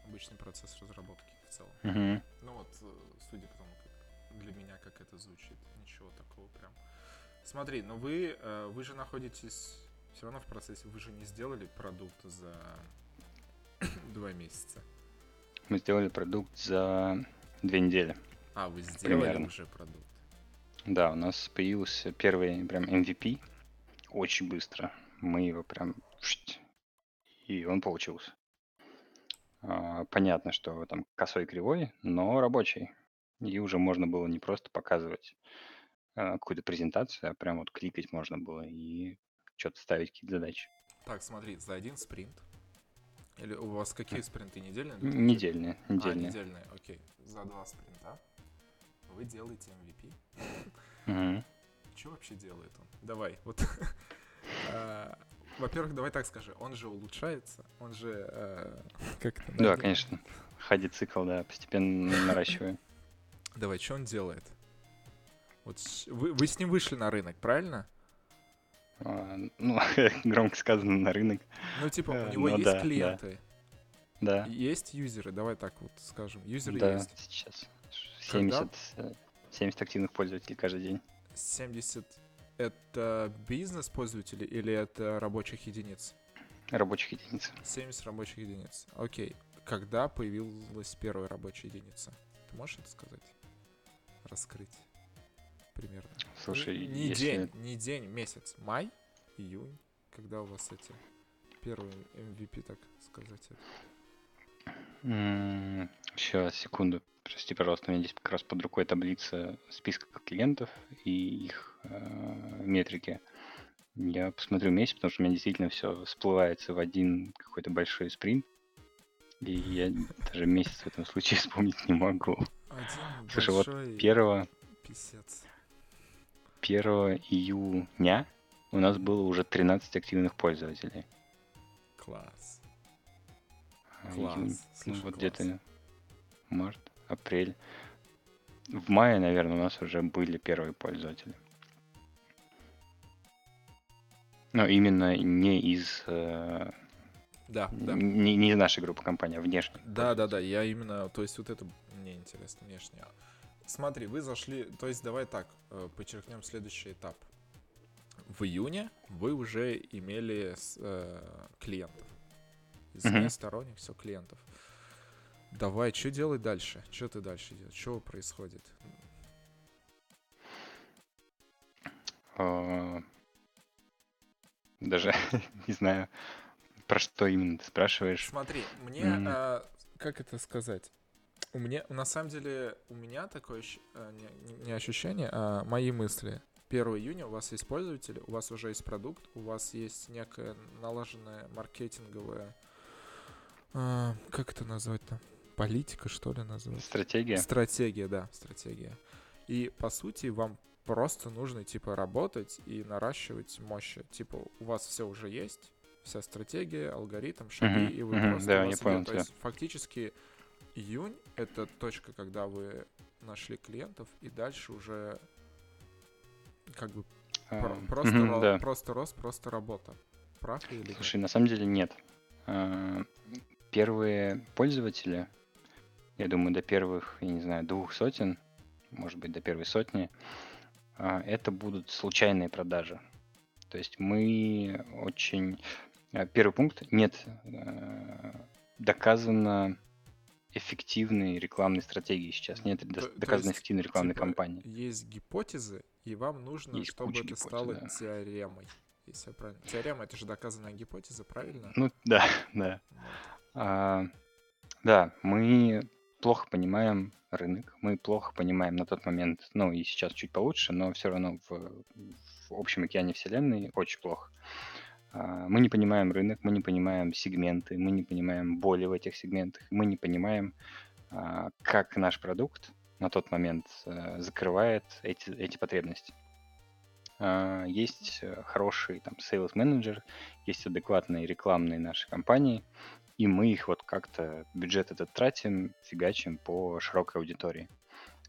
A: обычный процесс разработки в целом.
B: Мгм.
A: Ну вот, э, судя по тому, как для меня, как это звучит, ничего такого прям. Смотри, но вы, э, вы же находитесь все равно в процессе, вы же не сделали продукт за два месяца.
B: Мы сделали продукт за две недели.
A: А, вы сделали
B: Примерно.
A: уже продукт.
B: Да, у нас появился первый прям MVP очень быстро. Мы его прям... И он получился. А, Понятно, что там косой кривой, но рабочий. И уже можно было не просто показывать а, какую-то презентацию, а прям вот кликать можно было и что-то ставить, какие-то задачи.
A: Так, смотри, за один спринт. Или у вас какие спринты недельные?
B: Н-
A: идут?
B: Недельные,
A: А,
B: недельные.
A: недельные, окей. За два спринта вы делаете MVP.
B: Мгм.
A: Что вообще делает он? Давай, вот. Во-первых, давай так скажи, он же улучшается, он же э, как?
B: Да, конечно. Ходи цикл, да, постепенно наращиваем.
A: Давай, что он делает? Вот вы, вы с ним вышли на рынок, правильно?
B: А, Ну, громко сказано, на рынок.
A: Ну, типа,
B: Э,
A: у него
B: ну
A: есть
B: да,
A: клиенты,
B: Да,
A: есть юзеры, давай так вот скажем. Юзеры
B: да,
A: есть.
B: сейчас.
A: Когда?
B: 70, э, 70 активных пользователей каждый день.
A: 70 это бизнес-пользователи или это рабочих единиц?
B: Рабочих единиц.
A: 70 рабочих единиц. Окей. Когда появилась первая рабочая единица? Ты можешь это сказать? Раскрыть. Примерно.
B: Слушай,
A: не, не
B: если...
A: день, не день, месяц. Май, июнь. Когда у вас эти первые MVP, так сказать. это?
B: Сейчас, секунду. Прости, пожалуйста, у меня здесь как раз под рукой таблица списка клиентов и их э, метрики. Я посмотрю месяц, потому что у меня действительно все всплывается в один какой-то большой спринт. И я даже месяц в этом случае вспомнить не могу.
A: Один
B: Слушай, вот Первого,
A: писец.
B: 1 июня у нас было уже 13 активных пользователей.
A: Класс.
B: А,
A: Класс,
B: июнь,
A: слушай,
B: ну, вот где-то март, апрель. В мае, наверное, у нас уже были первые пользователи. Но именно не из, э,
A: Да, да.
B: не, не из нашей группы компаний, а внешних.
A: Да, да, да, я именно, то есть вот это мне интересно внешне. Смотри, вы зашли, то есть давай так, э, подчеркнем следующий этап. В июне вы уже имели э, клиентов. Извне,
B: Мгм.
A: сторонних, все клиентов. Давай, что делать дальше? Что ты дальше делаешь? Что происходит?
B: Э, Даже не знаю, про что именно ты спрашиваешь.
A: Смотри, мне,
B: Мгм.
A: а, как это сказать? У меня, на самом деле, у меня такое а, не, не- ощущение, а мои мысли. 1 июня у вас есть пользователи, у вас уже есть продукт, у вас есть некая налаженная маркетинговая, а, как это назвать-то? Политика, что ли, назвать?
B: Стратегия?
A: Стратегия, да, стратегия. И по сути вам просто нужно типа работать и наращивать мощи. Типа у вас все уже есть, вся стратегия, алгоритм, шаги,
B: Мгм,
A: и вы
B: мгм,
A: просто
B: да, я понял.
A: То есть фактически июнь это точка, когда вы нашли клиентов, и дальше уже как бы про- просто,
B: мгм,
A: ро-
B: да.
A: просто рост, просто работа. Прав или нет?
B: Слушай, на самом деле нет. А, Первые пользователи, я думаю, до первых, я не знаю, двух сотен, может быть, до первой сотни, а, это будут случайные продажи. То есть мы очень... а, Первый пункт, нет э, доказано эффективной рекламной стратегии сейчас. Нет
A: То-
B: до-
A: то
B: доказанной
A: есть,
B: эффективной рекламной
A: типа,
B: кампании.
A: Есть гипотезы, и вам нужно,
B: Есть
A: чтобы это
B: гипотез,
A: стало
B: да.
A: теоремой. Если я правильно. Теорема это же доказанная гипотеза, правильно?
B: Ну да, да.
A: Вот.
B: А, да, мы плохо понимаем рынок, мы плохо понимаем на тот момент, ну и сейчас чуть получше, но все равно в, в общем океане вселенной очень плохо. А, мы не понимаем рынок, мы не понимаем сегменты, мы не понимаем боли в этих сегментах, мы не понимаем, а, как наш продукт на тот момент э, закрывает эти, эти потребности. А, Есть э, хороший там sales менеджер, есть адекватные рекламные наши компании, и мы их вот как-то, бюджет этот тратим, фигачим по широкой аудитории.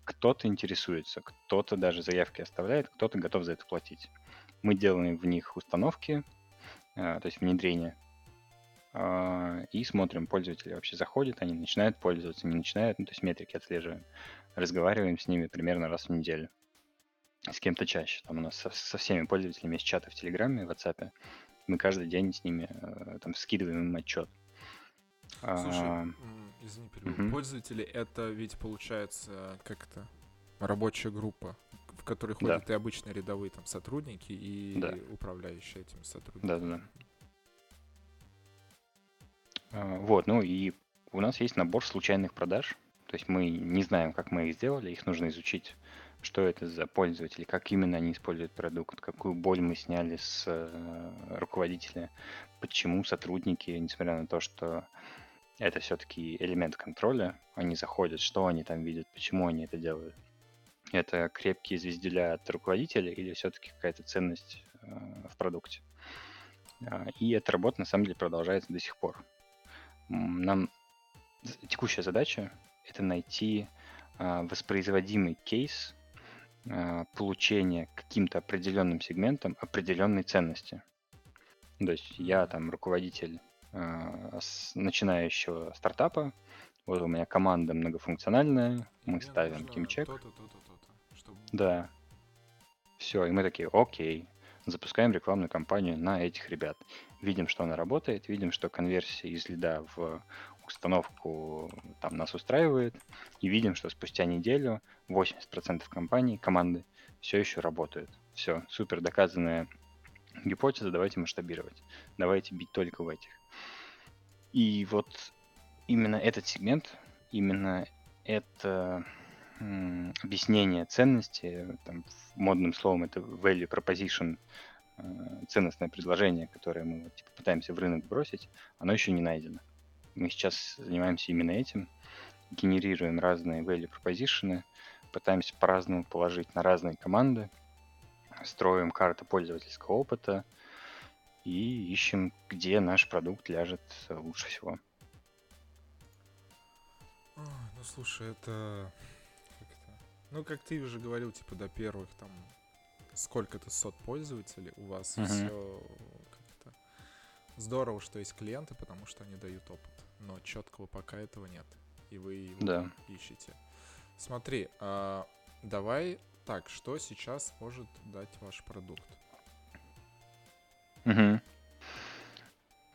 B: Кто-то интересуется, кто-то даже заявки оставляет, кто-то готов за это платить. Мы делаем в них установки, а, то есть внедрение, а, и смотрим, пользователи вообще заходят, они начинают пользоваться, не начинают, ну, то есть метрики отслеживаем. Разговариваем с ними примерно раз в неделю. С кем-то чаще. Там у нас со, со всеми пользователями есть чаты в Телеграме, в WhatsApp. Мы каждый день с ними э, там скидываем им отчет.
A: Слушай,
B: А,
A: извини. Пользователи это ведь получается как-то рабочая группа, в которой
B: Да.
A: ходят и обычные рядовые там сотрудники, и
B: Да.
A: управляющие этими сотрудниками.
B: Да-да-да. А, Вот, ну и у нас есть набор случайных продаж. То есть мы не знаем, как мы их сделали, их нужно изучить, что это за пользователи, как именно они используют продукт, какую боль мы сняли с э, руководителя, почему сотрудники, несмотря на то, что это все-таки элемент контроля, они заходят, что они там видят, почему они это делают. Это крепкие звезделя от руководителя или все-таки какая-то ценность э, в продукте. А, И эта работа на самом деле продолжается до сих пор. Нам текущая задача это найти а, воспроизводимый кейс получения каким-то определенным сегментом определенной ценности. То есть я там руководитель а, начинающего стартапа, вот у меня команда многофункциональная, мы ставим
A: чтобы...
B: да, все, и мы такие, окей, запускаем рекламную кампанию на этих ребят. Видим, что она работает, видим, что конверсия из лида в установку там нас устраивает, и видим, что спустя неделю 80% компаний, команды все еще работают. Все, супер, доказанная гипотеза, давайте масштабировать. Давайте бить только в этих. И вот именно этот сегмент, именно это объяснение ценности, там, модным словом это value proposition, э, ценностное предложение, которое мы типа, пытаемся в рынок бросить, оно еще не найдено. Мы сейчас занимаемся именно этим, генерируем разные value proposition, пытаемся по-разному положить на разные команды, строим карты пользовательского опыта и ищем, где наш продукт ляжет лучше всего.
A: Ой, ну слушай, это как-то... Ну, как ты уже говорил, типа, до первых там сколько-то сот пользователей у вас
B: Мгм.
A: все. Здорово, что есть клиенты, потому что они дают опыт. Но четкого пока этого нет. И вы его
B: Да.
A: ищете. Смотри, а, давай так, что сейчас может дать ваш продукт?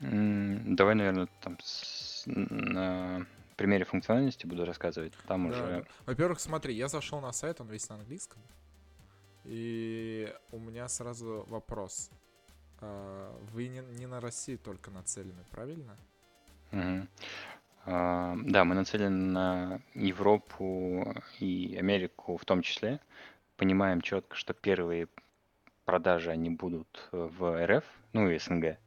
B: М, Давай, наверное, там с- на примере функциональности буду рассказывать. Там
A: Да,
B: уже
A: да. Во-первых, смотри, я зашел на сайт, он весь на английском. И у меня сразу вопрос. А, Вы не, не на Россию только нацелены, правильно?
B: Мгм. А, Да, мы нацелены на Европу и Америку в том числе. Понимаем четко, что первые продажи, они будут в РФ, ну и СНГ.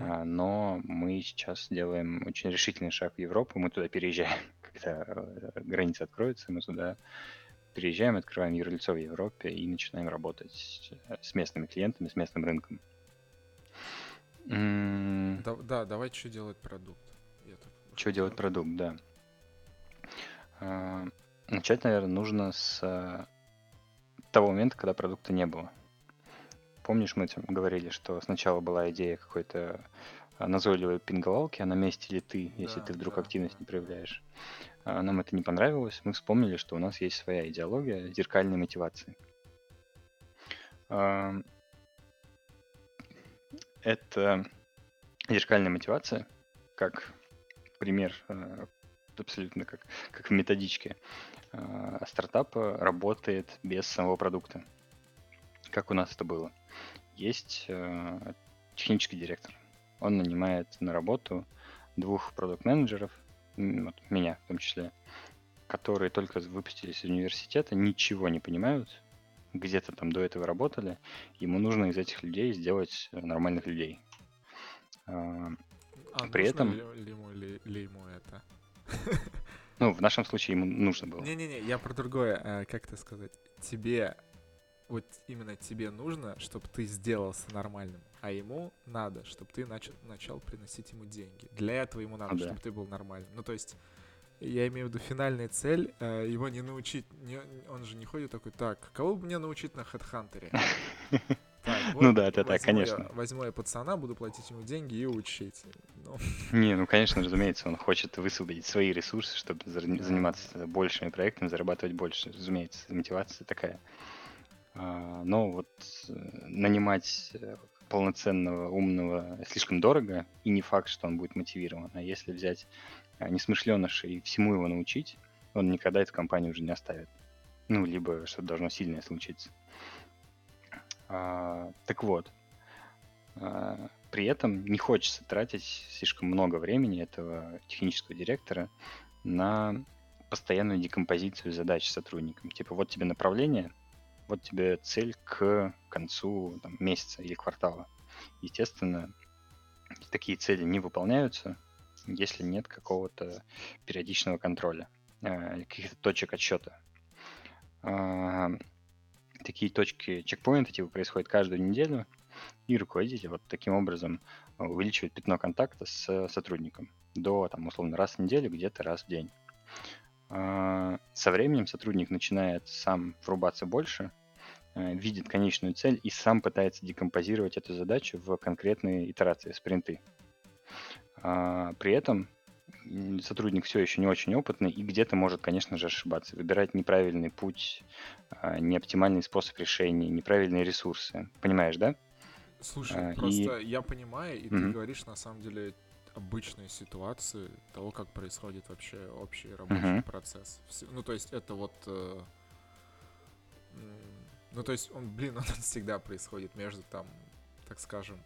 B: А, Но мы сейчас делаем очень решительный шаг в Европу. Мы туда переезжаем, когда э, границы откроются, мы туда переезжаем, открываем юрлицо в Европе и начинаем работать э, с местными клиентами, с местным рынком.
A: Да, да, давай что делать продукт.
B: Что делать продукт, да. А, Начать, наверное, нужно с а, того момента, когда продукта не было. Помнишь, мы говорили, что сначала была идея какой-то а, назойливой пинговалки, а на месте ли ты, если
A: Да,
B: ты вдруг
A: да,
B: активность
A: да.
B: не проявляешь. А, Нам это не понравилось. Мы вспомнили, что у нас есть своя идеология зеркальной мотивации. Это зеркальная мотивация, как пример, э, абсолютно как, как в методичке, э, стартапа работает без самого продукта. Как у нас это было? Есть э, технический директор. Он нанимает на работу двух продукт-менеджеров, вот меня в том числе, которые только выпустились из университета, ничего не понимают, где-то там до этого работали. Ему нужно из этих людей сделать э, нормальных людей. А,
A: А
B: При этом-
A: ли, ли ему, ли- ли ему это?
B: Ну, в нашем случае ему нужно было.
A: Не-не-не, я про другое. а, Как это сказать? Тебе, вот именно тебе нужно, чтобы ты сделался нормальным, а ему надо, чтобы ты начал, начал приносить ему деньги. Для этого ему надо,
B: Да.
A: чтобы ты был нормальным. Ну, то есть, я имею в виду финальная цель, э, его не научить, не- он же не ходит такой, так, кого бы мне научить на HeadHunter? Так,
B: Ну да, это так,
A: я-
B: конечно.
A: возьму я пацана, буду платить ему деньги и учить. Ну,
B: Не, ну, конечно, разумеется, он хочет высвободить свои ресурсы, чтобы заниматься большими проектами, зарабатывать больше. Разумеется, мотивация такая. А, Но вот э, нанимать э, полноценного, умного слишком дорого, и не факт, что он будет мотивирован. А если взять а, несмышленыша и всему его научить, он никогда эту компанию уже не оставит. Ну, либо что-то должно сильное случиться. А, так вот, а, при этом не хочется тратить слишком много времени этого технического директора на постоянную декомпозицию задач сотрудникам. Типа, вот тебе направление, вот тебе цель к концу там, месяца или квартала. Естественно, такие цели не выполняются, если нет какого-то периодичного контроля, э, каких-то точек отсчета. Э, такие точки чекпоинта типа происходят каждую неделю, и руководитель вот таким образом увеличивает пятно контакта с сотрудником до, там, условно, раз в неделю, где-то раз в день. А, со временем сотрудник начинает сам врубаться больше, э, видит конечную цель и сам пытается декомпозировать эту задачу в конкретные итерации, спринты. А, при этом сотрудник все еще не очень опытный и где-то может, конечно же, ошибаться, выбирать неправильный путь, а, неоптимальный способ решения, неправильные ресурсы. Понимаешь, да?
A: Слушай, а, просто и... я понимаю, и mm-hmm. ты говоришь на самом деле обычные ситуации того, как происходит вообще общий рабочий uh-huh. процесс. Ну, то есть это вот... Э, ну, то есть он, блин, он всегда происходит между там, так скажем,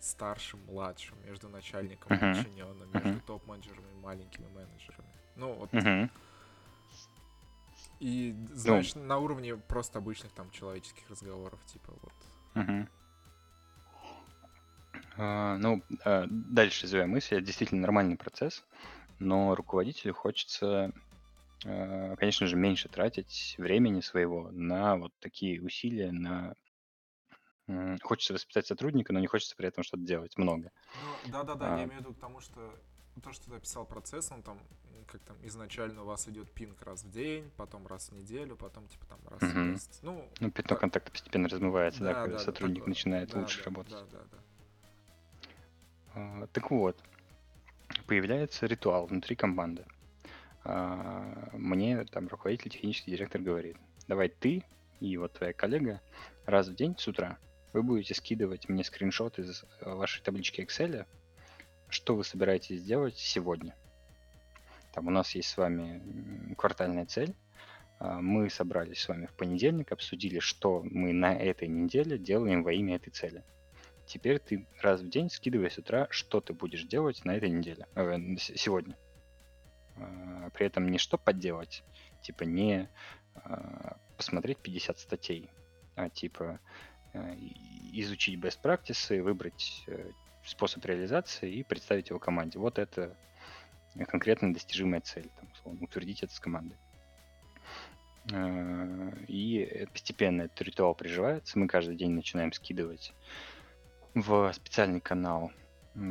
A: старшим, младшим, между начальником uh-huh. и подчиненным, между uh-huh. топ-менеджерами и маленькими менеджерами. Ну, вот... Uh-huh. И, знаешь, ну... на уровне просто обычных там человеческих разговоров, типа вот... Uh-huh.
B: А, ну, а, дальше развивая мысль, это действительно нормальный процесс, но руководителю хочется, а, конечно же, меньше тратить времени своего на вот такие усилия, на хочется воспитать сотрудника, но не хочется при этом что-то делать много.
A: Ну, да-да-да, я имею в виду к тому, что то, что ты описал процесс, он там, как там, изначально у вас идет пинг раз в день, потом раз в неделю, потом типа там раз в месяц.
B: Ну, Ну, пятно контакта постепенно размывается, да, когда да, сотрудник такое. начинает
A: Да,
B: лучше
A: да,
B: работать.
A: да, да, да.
B: А, так вот, появляется ритуал внутри команды. А, мне там руководитель, технический директор говорит, давай ты и вот твоя коллега раз в день с утра вы будете скидывать мне скриншот из э, вашей таблички Excel, что вы собираетесь сделать сегодня. Там у нас есть с вами квартальная цель. А, мы собрались с вами в понедельник, обсудили, что мы на этой неделе делаем во имя этой цели. Теперь ты раз в день скидывай с утра, что ты будешь делать на этой неделе, э, сегодня. Э, при этом не что подделать, типа не э, посмотреть 50 статей, а типа изучить best practices, выбрать э, способ реализации и представить его команде. Вот это конкретно достижимая цель, там, условно, утвердить это с командой. Э, и постепенно этот ритуал приживается. Мы каждый день начинаем скидывать в специальный канал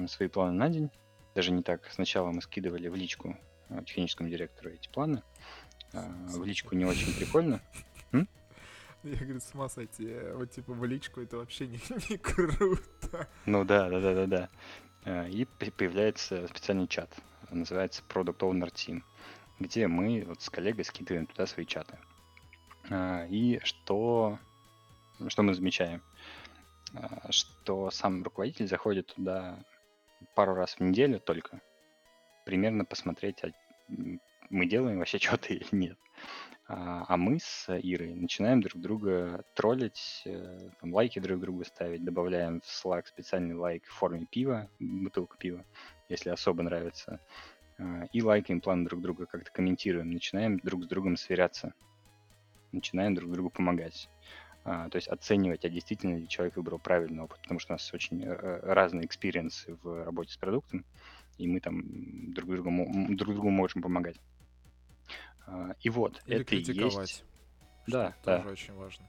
B: свои планы на день. Даже не так. Сначала мы скидывали в личку э, техническому директору эти планы. В личку не очень прикольно.
A: Я, говорю, с ума сойти. Э, вот типа в личку это вообще не, не круто.
B: Ну да, да, да, да, да. Э, и появляется специальный чат. Называется Product Owner Team, где мы вот с коллегой скидываем туда свои чаты. И что, что мы замечаем? Что сам руководитель заходит туда пару раз в неделю только, примерно посмотреть, а мы делаем вообще что-то или нет. А, а мы с Ирой начинаем друг друга троллить, э, там, лайки друг другу ставить, добавляем в Slack специальный лайк в форме пива, бутылка пива, если особо нравится, а, и лайкаем план друг друга, как-то комментируем, начинаем друг с другом сверяться, начинаем друг другу помогать. А, то есть оценивать, а действительно ли человек выбрал правильный опыт, потому что у нас очень э, разные experience ы в работе с продуктом, и мы там друг другу, друг другу можем помогать. А, и вот, Или это и есть...
A: Да, да. Тоже очень важно.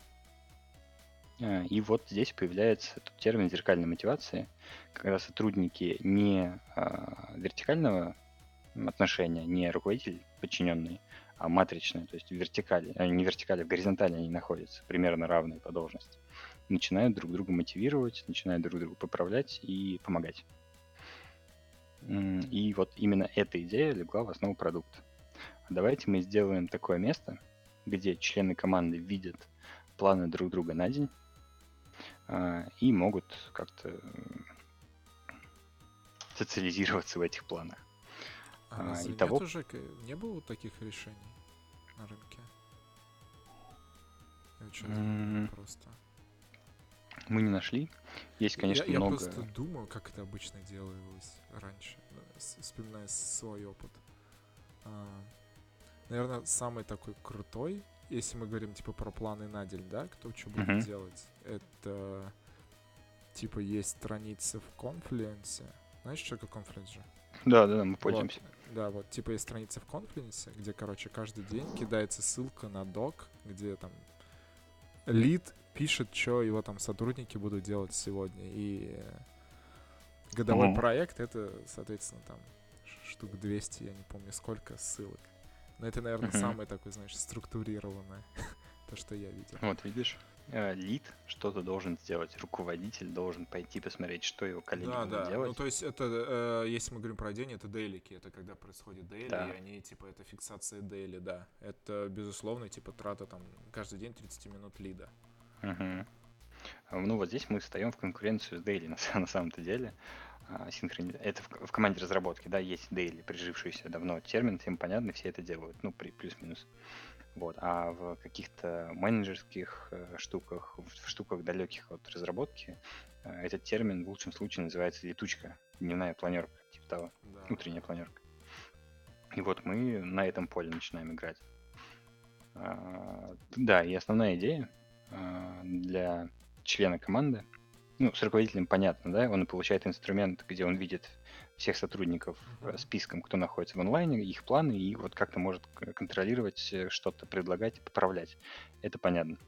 B: А, и вот здесь появляется тот термин зеркальной мотивации, когда сотрудники не вертикального отношения, не руководитель подчиненный, а матричные, то есть в вертикали, а не вертикали, в горизонтали они находятся, примерно равные по должности. Начинают друг друга мотивировать, начинают друг друга поправлять и помогать. И вот именно эта идея легла в основу продукта. Давайте мы сделаем такое место, где члены команды видят планы друг друга на день, а, и могут как-то социализироваться в этих планах.
A: А,
B: А,
A: разве
B: итого-
A: нет уже, не было таких решений на рынке? Я что-то
B: М,
A: просто.
B: Мы не нашли. Есть, конечно,
A: я, я
B: много...
A: просто думаю, как это обычно делалось раньше, с- вспоминая свой опыт. Наверное, самый такой крутой, если мы говорим типа про планы на день, да, кто что будет
B: Мгм.
A: делать, это типа есть страница в Confluence. Знаешь, что такое Confluence же?
B: Да, да, да, мы
A: Вот,
B: пользуемся.
A: да, вот типа есть страница в Confluence, где, короче, каждый день кидается ссылка на док, где там лид пишет, что его там сотрудники будут делать сегодня. И э, годовой
B: Мгм.
A: проект это, соответственно, там штук 200, я не помню сколько ссылок. Но это, наверное,
B: Мгм.
A: самое такое, знаешь, структурированное, то, что я видел.
B: Вот, видишь, э, лид что-то должен сделать, руководитель должен пойти посмотреть, что его коллеги
A: Да,
B: будут
A: да. Ну,
B: делать.
A: то есть это, э, если мы говорим про день, это дейлики. Это когда происходит дейли,
B: Да.
A: и они, типа, это фиксация дейли, да. Это, безусловно, типа, трата там каждый день 30 минут лида.
B: Мгм. А, Ну вот здесь мы встаем в конкуренцию с Daily на, на самом-то деле. А, синхрони- Это в, в команде разработки, да, есть Daily, прижившийся давно термин, всем понятно, все это делают, ну, при, плюс-минус. Вот. А в каких-то менеджерских э, штуках, в, в штуках далеких от разработки, э, этот термин в лучшем случае называется летучка, дневная планерка, типа того,
A: Да.
B: утренняя планерка. И вот мы на этом поле начинаем играть. А, Да, и основная идея а, для члена команды, ну, с руководителем понятно, да, он получает инструмент, где он видит всех сотрудников э, списком, кто находится в онлайне, их планы, и вот как-то может контролировать, э, что-то предлагать поправлять. Это понятно.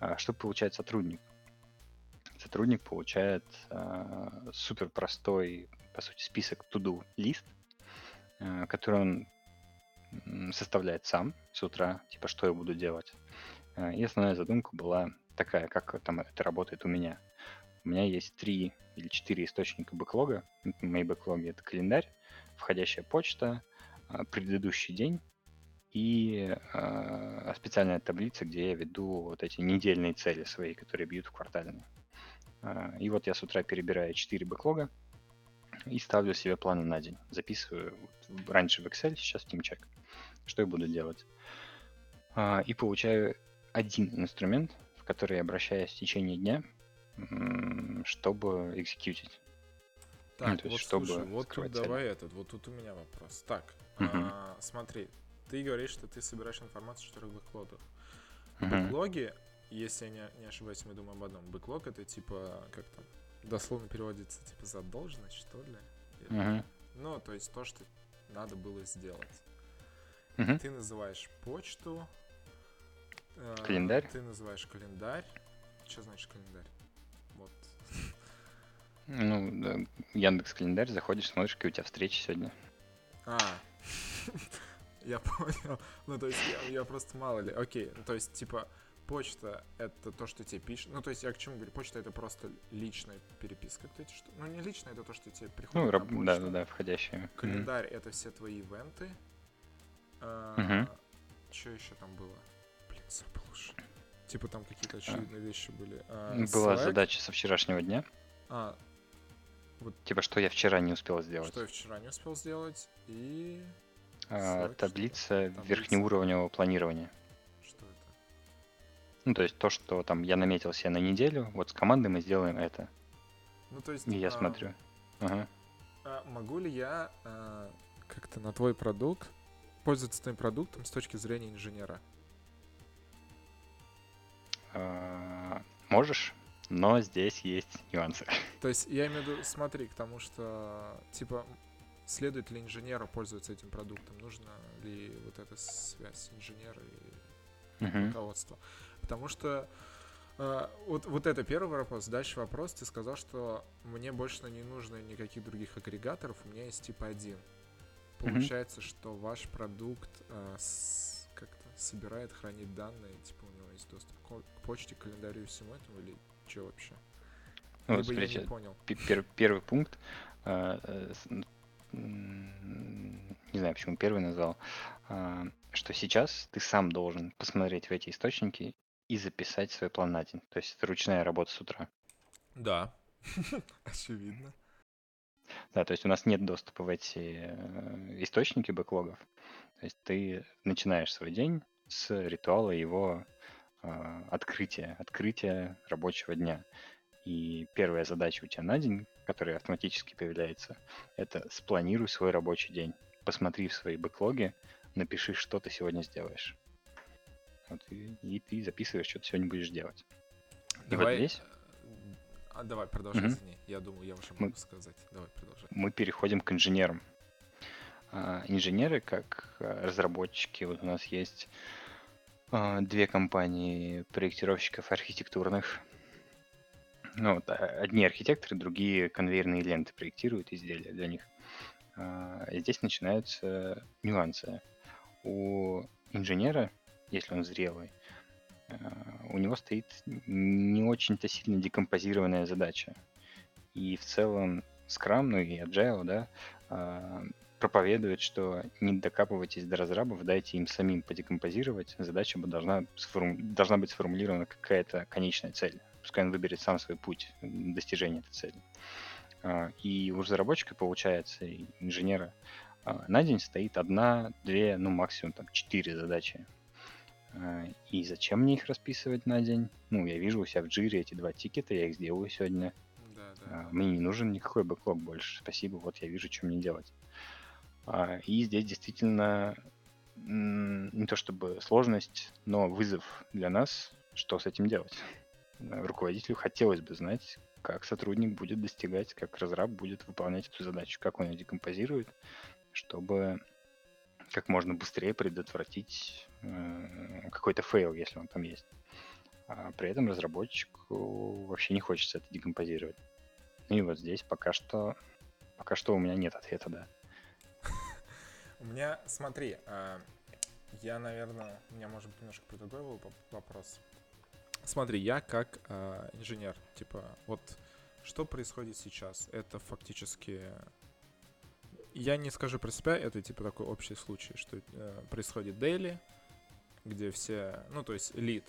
B: А Что получает сотрудник? Сотрудник получает супер простой, по сути, список to-do лист, э, который он составляет сам с утра, типа, что я буду делать. Э, И основная задумка была такая, как там это работает у меня. У меня есть три или четыре источника бэклога. Мои бэклоги — это календарь, входящая почта, а, предыдущий день и а, специальная таблица, где я веду вот эти недельные цели свои, которые бьют в квартальные. А, И вот я с утра перебираю четыре бэклога и ставлю себе планы на день. Записываю раньше в Excel, сейчас в TeamCheck, что я буду делать. И получаю один инструмент, в который я обращаюсь в течение дня, чтобы экзекьютить.
A: Так,
B: то есть
A: вот
B: чтобы
A: слушай, вот тут
B: цели.
A: давай этот, вот тут у меня вопрос. Так,
B: Мгм.
A: а, смотри, ты говоришь, что ты собираешь информацию в четырех бэклогах.
B: Мгм.
A: Бэклоги, если я не, не ошибаюсь, мы думаем об одном. Бэклог это типа, как там, дословно переводится, типа задолженность, что ли? Или-
B: Мгм.
A: Ну, то есть то, что надо было сделать.
B: Мгм.
A: Ты называешь почту. Э,
B: Календарь.
A: Ты называешь календарь. Что значит календарь? Вот.
B: Ну, да, Яндекс календарь, заходишь, смотришь, какие у тебя встречи сегодня.
A: А, я понял. Ну, то есть я, я просто мало ли. Окей, ну, то есть, типа, почта — это то, что тебе пишут. Ну, то есть я к чему говорю? Почта — это просто личная переписка. Эти что? Ну, не личная, это то, что тебе приходит
B: Ну, раб- да, да, да, входящие.
A: Календарь — это все твои ивенты.
B: Мгм.
A: Что еще там было? Забыл уже. Типа там какие-то очевидные вещи были. А,
B: Была
A: Slack.
B: задача со вчерашнего дня.
A: А,
B: Типа, что я вчера не успел сделать.
A: что я вчера не успел сделать. И...
B: А,
A: Slack,
B: таблица
A: Таблица.
B: верхнеуровневого планирования.
A: Что это?
B: Ну, то есть то, что там я наметил себе на неделю, вот с командой мы сделаем это.
A: Ну, то есть...
B: И я
A: а,
B: смотрю. Ага.
A: А могу ли я а, как-то на твой продукт пользоваться твоим продуктом с точки зрения инженера?
B: А, Можешь, но здесь есть нюансы.
A: То есть я имею в виду, смотри, к тому, что типа следует ли инженеру пользоваться этим продуктом, нужна ли вот эта связь инженера и
B: Мгм.
A: руководства. Потому что э, вот, вот это первый вопрос. Дальше вопрос. Ты сказал, что мне больше не нужно никаких других агрегаторов, у меня есть типа один. Получается, что ваш продукт э, с- собирает, хранит данные, типа у него есть доступ к, почте, к календарю и всему этому, или что вообще?
B: Ну,
A: Либо я
B: смотрите,
A: не понял.
B: пе- пер- первый пункт, э, м, не знаю, почему первый назвал, а, что сейчас ты сам должен посмотреть в эти источники и записать свой план на день. То есть это ручная работа с утра.
A: Да, очевидно.
B: Да, то есть у нас нет доступа в эти э, источники бэклогов. То есть ты начинаешь свой день с ритуала его э, открытия, открытия рабочего дня. И первая задача у тебя на день, которая автоматически появляется, это спланируй свой рабочий день. Посмотри в свои бэклоги, напиши, что ты сегодня сделаешь. Вот, и, и ты записываешь, что ты сегодня будешь делать. И вот
A: Давай,
B: здесь
A: э, а, давай, продолжай,
B: Мгм.
A: извини. Я думаю, я уже
B: Мы-
A: могу сказать. Давай, продолжай.
B: мы переходим к инженерам. А, Инженеры, как а, разработчики, вот у нас есть а, две компании проектировщиков архитектурных. Ну, вот, одни архитекторы, другие конвейерные ленты проектируют изделия для них. И Здесь начинаются нюансы. У инженера, если он зрелый, у него стоит не очень-то сильно декомпозированная задача. И в целом Scrum, ну и Agile, да, проповедует, что не докапывайтесь до разрабов, дайте им самим подекомпозировать. Задача должна, сформу- должна быть сформулирована какая-то конечная цель. Пускай он выберет сам свой путь достижения этой цели. А, И у разработчика, получается, и инженера, а, на день стоит одна, две, ну максимум там четыре задачи. А, И зачем мне их расписывать на день? Ну, я вижу у себя в джире эти два тикета, я их сделаю сегодня.
A: Да, да.
B: Мне не нужен никакой бэклог больше. Спасибо, вот я вижу, что мне делать. А, И здесь действительно не то чтобы сложность, но вызов для нас, что с этим делать. Э, Руководителю хотелось бы знать, как сотрудник будет достигать, как разраб будет выполнять эту задачу, как он ее декомпозирует, чтобы как можно быстрее предотвратить э, какой-то fail, если он там есть. А при этом разработчику вообще не хочется это декомпозировать. И вот здесь пока что, пока что у меня нет ответа, да.
A: У меня, смотри, а, я, наверное, у меня может быть немножко про другой воп- вопрос. Смотри, я как а, инженер, типа, вот что происходит сейчас? Это фактически, я не скажу про себя, это типа такой общий случай, что э, происходит дейли, где все, ну то есть лид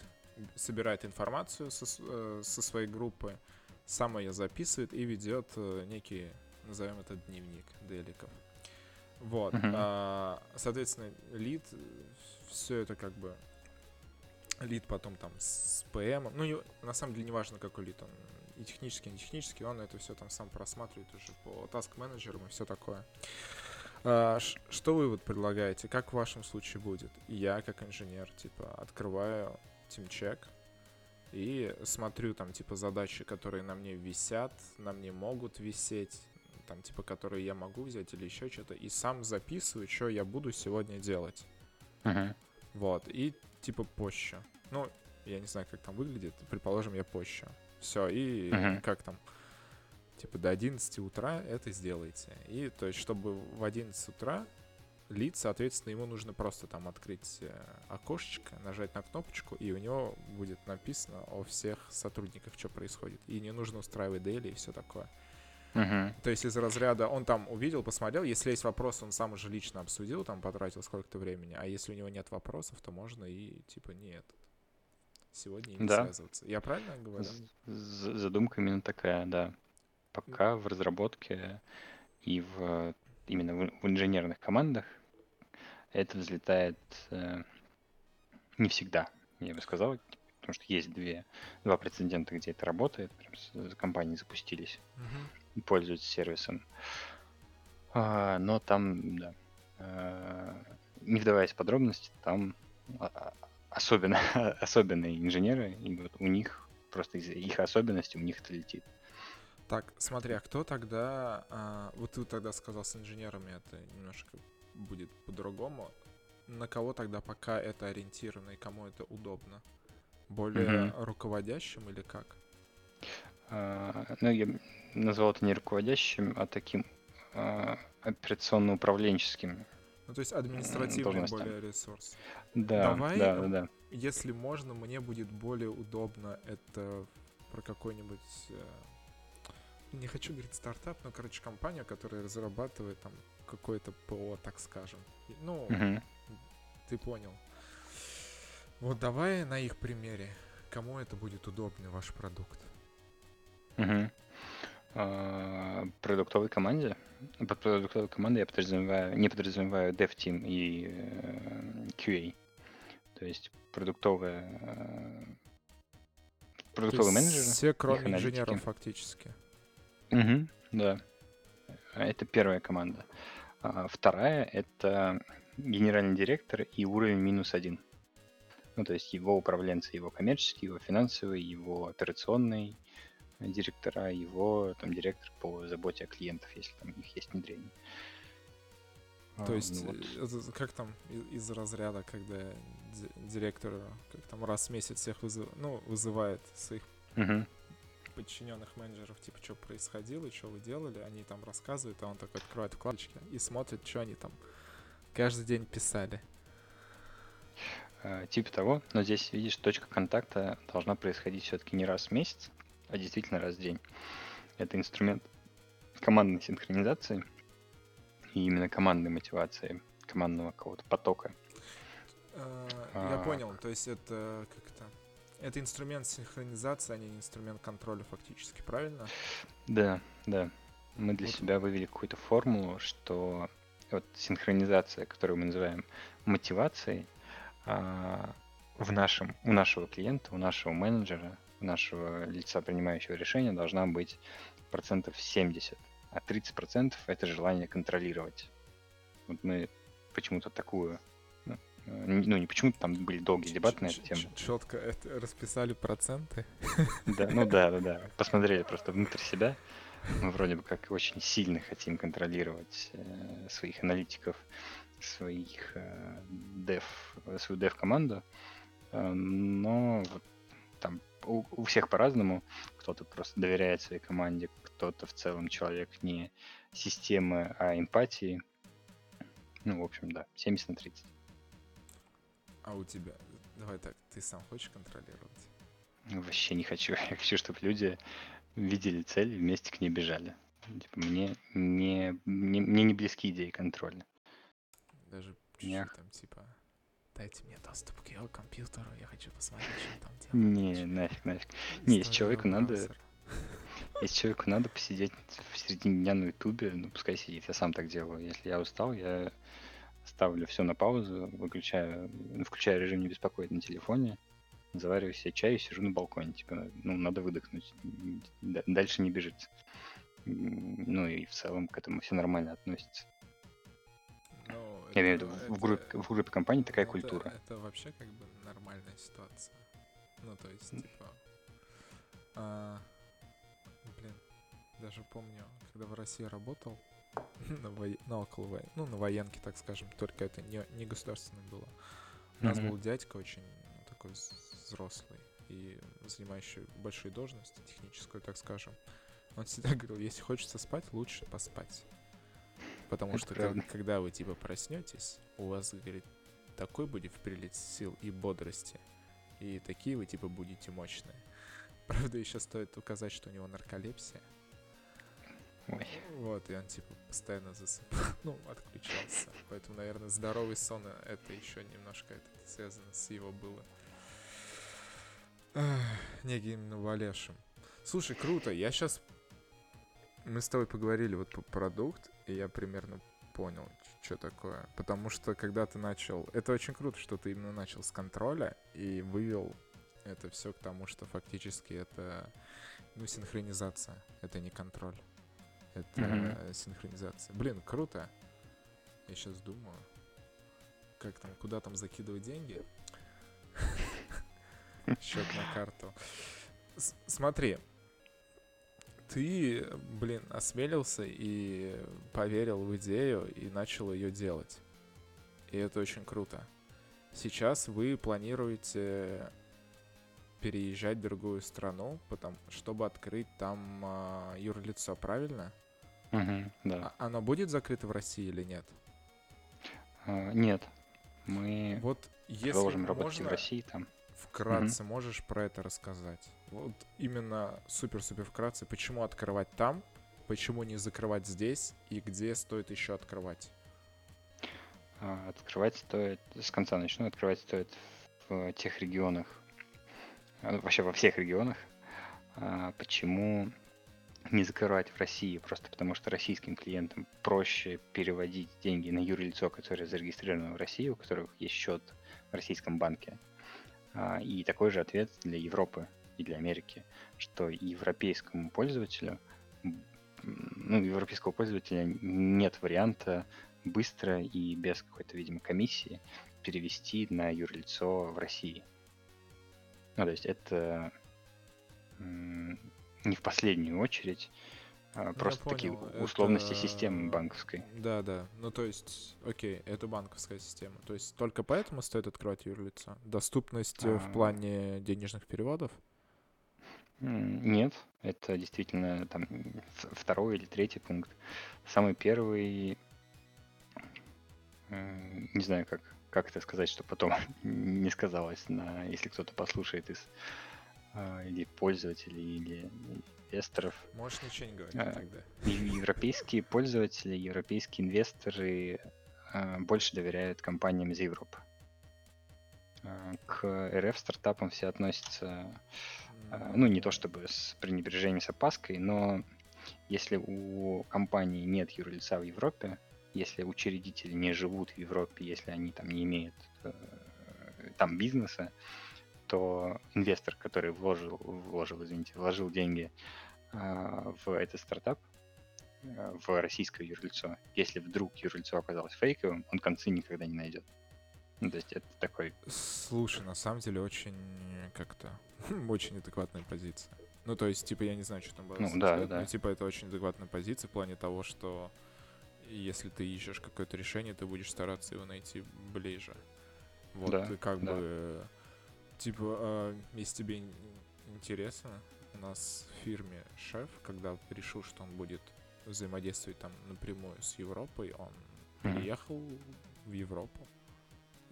A: собирает информацию со, э, со своей группы, сам ее записывает и ведет э, некий, назовем это дневник дейликов. Вот.
B: Мгм.
A: а, соответственно, лид, все это как бы лид потом там с ПМ. Ну, не- на самом деле, не важно, какой лид он. И технический, и не технический, он это все там сам просматривает уже по таск менеджерам и все такое. А, что вы вот предлагаете? Как в вашем случае будет? Я, как инженер, типа, открываю тимчек и смотрю там, типа, задачи, которые на мне висят, на мне могут висеть, там, типа, которые я могу взять или еще что-то, и сам записываю, что я буду сегодня делать.
B: Мгм.
A: Вот, и типа позже. Ну, я не знаю, как там выглядит, предположим, я позже. Все, и
B: Мгм.
A: как там, типа до 11 утра это сделайте. И то есть, чтобы в 11 утра лид, соответственно, ему нужно просто там открыть э, окошечко, нажать на кнопочку, и у него будет написано о всех сотрудниках, что происходит. И не нужно устраивать дейли и все такое. То есть из разряда он там увидел, посмотрел, если есть вопрос, он сам уже лично обсудил, там потратил сколько-то времени, а если у него нет вопросов, то можно и типа не этот. Сегодня и не
B: Да.
A: связываться. Я правильно говорю?
B: З- Задумка именно такая, да. Пока в разработке и в именно в в инженерных командах это взлетает э, не всегда, я бы сказал, потому что есть две, два прецедента, где это работает, прям с- с компании запустились
A: Мгм.
B: Пользуются сервисом. А, но там, да, э, не вдаваясь в подробности, там а- а- особенно особенные инженеры, и вот у них просто из их особенностей у них это летит.
A: Так, смотри, а кто тогда... а, вот ты тогда сказал с инженерами, это немножко будет по-другому. На кого тогда пока это ориентировано и кому это удобно? Более
B: Мгм.
A: руководящим или как?
B: А, Ну, я назвал это не руководящим, а таким а, операционно-управленческим.
A: Ну, то есть административный более ресурс.
B: Да,
A: Давай,
B: да, да, да.
A: Если можно, мне будет более удобно это про какой-нибудь... э, Не хочу говорить стартап, но, короче, компанию, которая разрабатывает там какое-то ПО, так скажем. Ну,
B: Мгм.
A: ты понял. Вот давай на их примере. Кому это будет удобный ваш продукт?
B: Мгм. А, продуктовой команде? Под продуктовой командой я подразумеваю, не подразумеваю Dev Team и э, QA. То есть продуктовая, э,
A: То
B: продуктовые
A: есть
B: менеджеры,
A: все, кроме
B: аналитики.
A: инженеров, фактически.
B: Мгм, да. Это первая команда. А вторая— это генеральный директор и уровень минус один. Ну, то есть его управленцы, его коммерческий, его финансовый, его операционный директора, его там директор по заботе о клиентах, если там у них есть внедрение. А,
A: То есть,
B: ну вот.
A: э, это как там и- из разряда, когда ди- директор как там раз в месяц всех вызыв... ну, вызывает своих
B: Мгм.
A: подчиненных менеджеров, типа, что происходило, что вы делали, они там рассказывают, а он такой открывает вкладочки и смотрит, что они там каждый день писали.
B: А, Типа того, но здесь, видишь, точка контакта должна происходить все-таки не раз в месяц, а действительно раз в день. Это инструмент командной синхронизации и именно командной мотивации, командного какого-то потока.
A: Э, Я
B: А.
A: понял, то есть это как то Это инструмент синхронизации, а не инструмент контроля фактически, правильно?
B: Да, да. Мы для
A: Вот.
B: себя вывели какую-то формулу, что вот синхронизация, которую мы называем мотивацией, а, в нашем, у нашего клиента, у нашего менеджера, нашего лица, принимающего решения, должна быть процентов 70, а 30 процентов это желание контролировать. Вот мы почему-то такую, ну, э, не- ну не почему-то, там были долгие дебаты на эту тему.
A: Четко это расписали проценты.
B: Да, ну да, да, да. Посмотрели просто внутрь себя. Мы вроде бы как очень сильно хотим контролировать э, своих аналитиков, своих э, дев, свою дев-команду. Э, но вот там у, у всех по-разному. Кто-то просто доверяет своей команде, кто-то в целом человек не системы, а эмпатии. Ну, в общем, да, 70 на 30.
A: А у тебя? Давай так, ты сам хочешь контролировать?
B: Вообще не хочу. Я хочу, чтобы люди видели цель и вместе к ней бежали. Типа, мне не, не- мне не близки идеи контроля.
A: Даже чуть-чуть там типа дайте мне доступ к его компьютеру, я хочу посмотреть, что он там делает.
B: Не, нафиг, нафиг. не, если человеку надо-. Если человеку надо посидеть в середине дня на ютубе, ну пускай сидит. Я сам так делаю. Если я устал, я ставлю все на паузу, выключаю, ну, включаю режим не беспокоить на телефоне, завариваю себе чай и сижу на балконе. Типа, ну, надо выдохнуть. Дальше не бежит. Ну и в целом к этому все нормально относится.
A: Ну,
B: Я имею в виду, в группе, в группе компаний такая
A: это-
B: культура.
A: Это вообще как бы нормальная ситуация. Ну, то есть, типа... а, блин, даже помню, когда в России работал, на, воe- на около вой- ну, на военке, так скажем, только это не, не государственное было. У нас был дядька очень ну, такой взрослый и занимающий большую должность техническую, так скажем. Он всегда говорил, если хочется спать, лучше поспать. Потому
B: Это
A: что как- когда вы типа проснетесь, у вас, говорит, такой будет прилет сил и бодрости. И такие вы типа будете мощные. Правда, еще стоит указать, что у него нарколепсия.
B: Ой.
A: Вот, и он типа постоянно засыпал, ну, отключался. Поэтому, наверное, здоровый сон это еще немножко это связано с его было неким навалевшим. Слушай, круто, я сейчас... Мы с тобой поговорили вот по продукт, и я примерно понял, что такое. Потому что когда ты начал... Это очень круто, что ты именно начал с контроля и вывел это все к тому, что фактически это, ну, синхронизация. Это не контроль. Это э, синхронизация. Блин, круто. Я сейчас думаю, как там, куда там закидывать деньги. Счет на карту. Смотри, ты, блин, осмелился и поверил в идею и начал ее делать. И это очень круто. Сейчас вы планируете переезжать в другую страну, потому, чтобы открыть там а, юрлицо, правильно?
B: Мгм, да.
A: А- оно будет закрыто в России или нет?
B: А, нет. Мы
A: Вот если
B: продолжим работать
A: можно,
B: в России там.
A: вкратце можешь про это рассказать? Вот именно супер-супер вкратце, почему открывать там, почему не закрывать здесь и где стоит еще открывать?
B: А, Открывать стоит, с конца начну, открывать стоит в тех регионах, а, вообще во всех регионах. А, Почему не закрывать в России, просто потому что российским клиентам проще переводить деньги на юрлицо, которое зарегистрировано в России, у которых есть счет в российском банке. А, и такой же ответ для Европы и для Америки, что европейскому пользователю, ну, европейского пользователя нет варианта быстро и без какой-то, видимо, комиссии перевести на юрлицо в России. Ну, то есть это не в последнюю очередь, а просто
A: я
B: такие
A: понял,
B: условности
A: это-
B: системы банковской.
A: Да, да. Ну, то есть, окей, это банковская система. То есть только поэтому стоит открывать юрлица? Доступность э, в
B: А.
A: плане денежных переводов?
B: Нет, это действительно там второй или третий пункт. Самый первый, не знаю, как, как это сказать, что потом не сказалось, на, если кто-то послушает из а, или пользователей, или инвесторов.
A: Можешь ничего не говорить
B: А.
A: тогда.
B: Ев- Европейские пользователи, европейские инвесторы а, больше доверяют компаниям из Европы. К РФ стартапам все относятся ну, не то чтобы с пренебрежением, с опаской, но если у компании нет юрлица в Европе, если учредители не живут в Европе, если они там не имеют э, там бизнеса, то инвестор, который вложил, вложил, извините, вложил деньги а, в этот стартап, э, в российское юрлицо, если вдруг юрлицо оказалось фейковым, он концы никогда не найдет. Ну, то есть это такой
A: Слушай, на самом деле очень э, как-то очень адекватная позиция. Ну, то есть, типа, я не знаю, что там было.
B: Ну, да, да.
A: но, типа, это очень адекватная позиция в плане того, что если ты ищешь какое-то решение, ты будешь стараться его найти ближе. Вот,
B: Да,
A: как
B: да.
A: бы, э, типа, а, если тебе ин- интересно, у нас в фирме шеф, когда решил, что он будет взаимодействовать там напрямую с Европой, он
B: Мгм.
A: переехал в Европу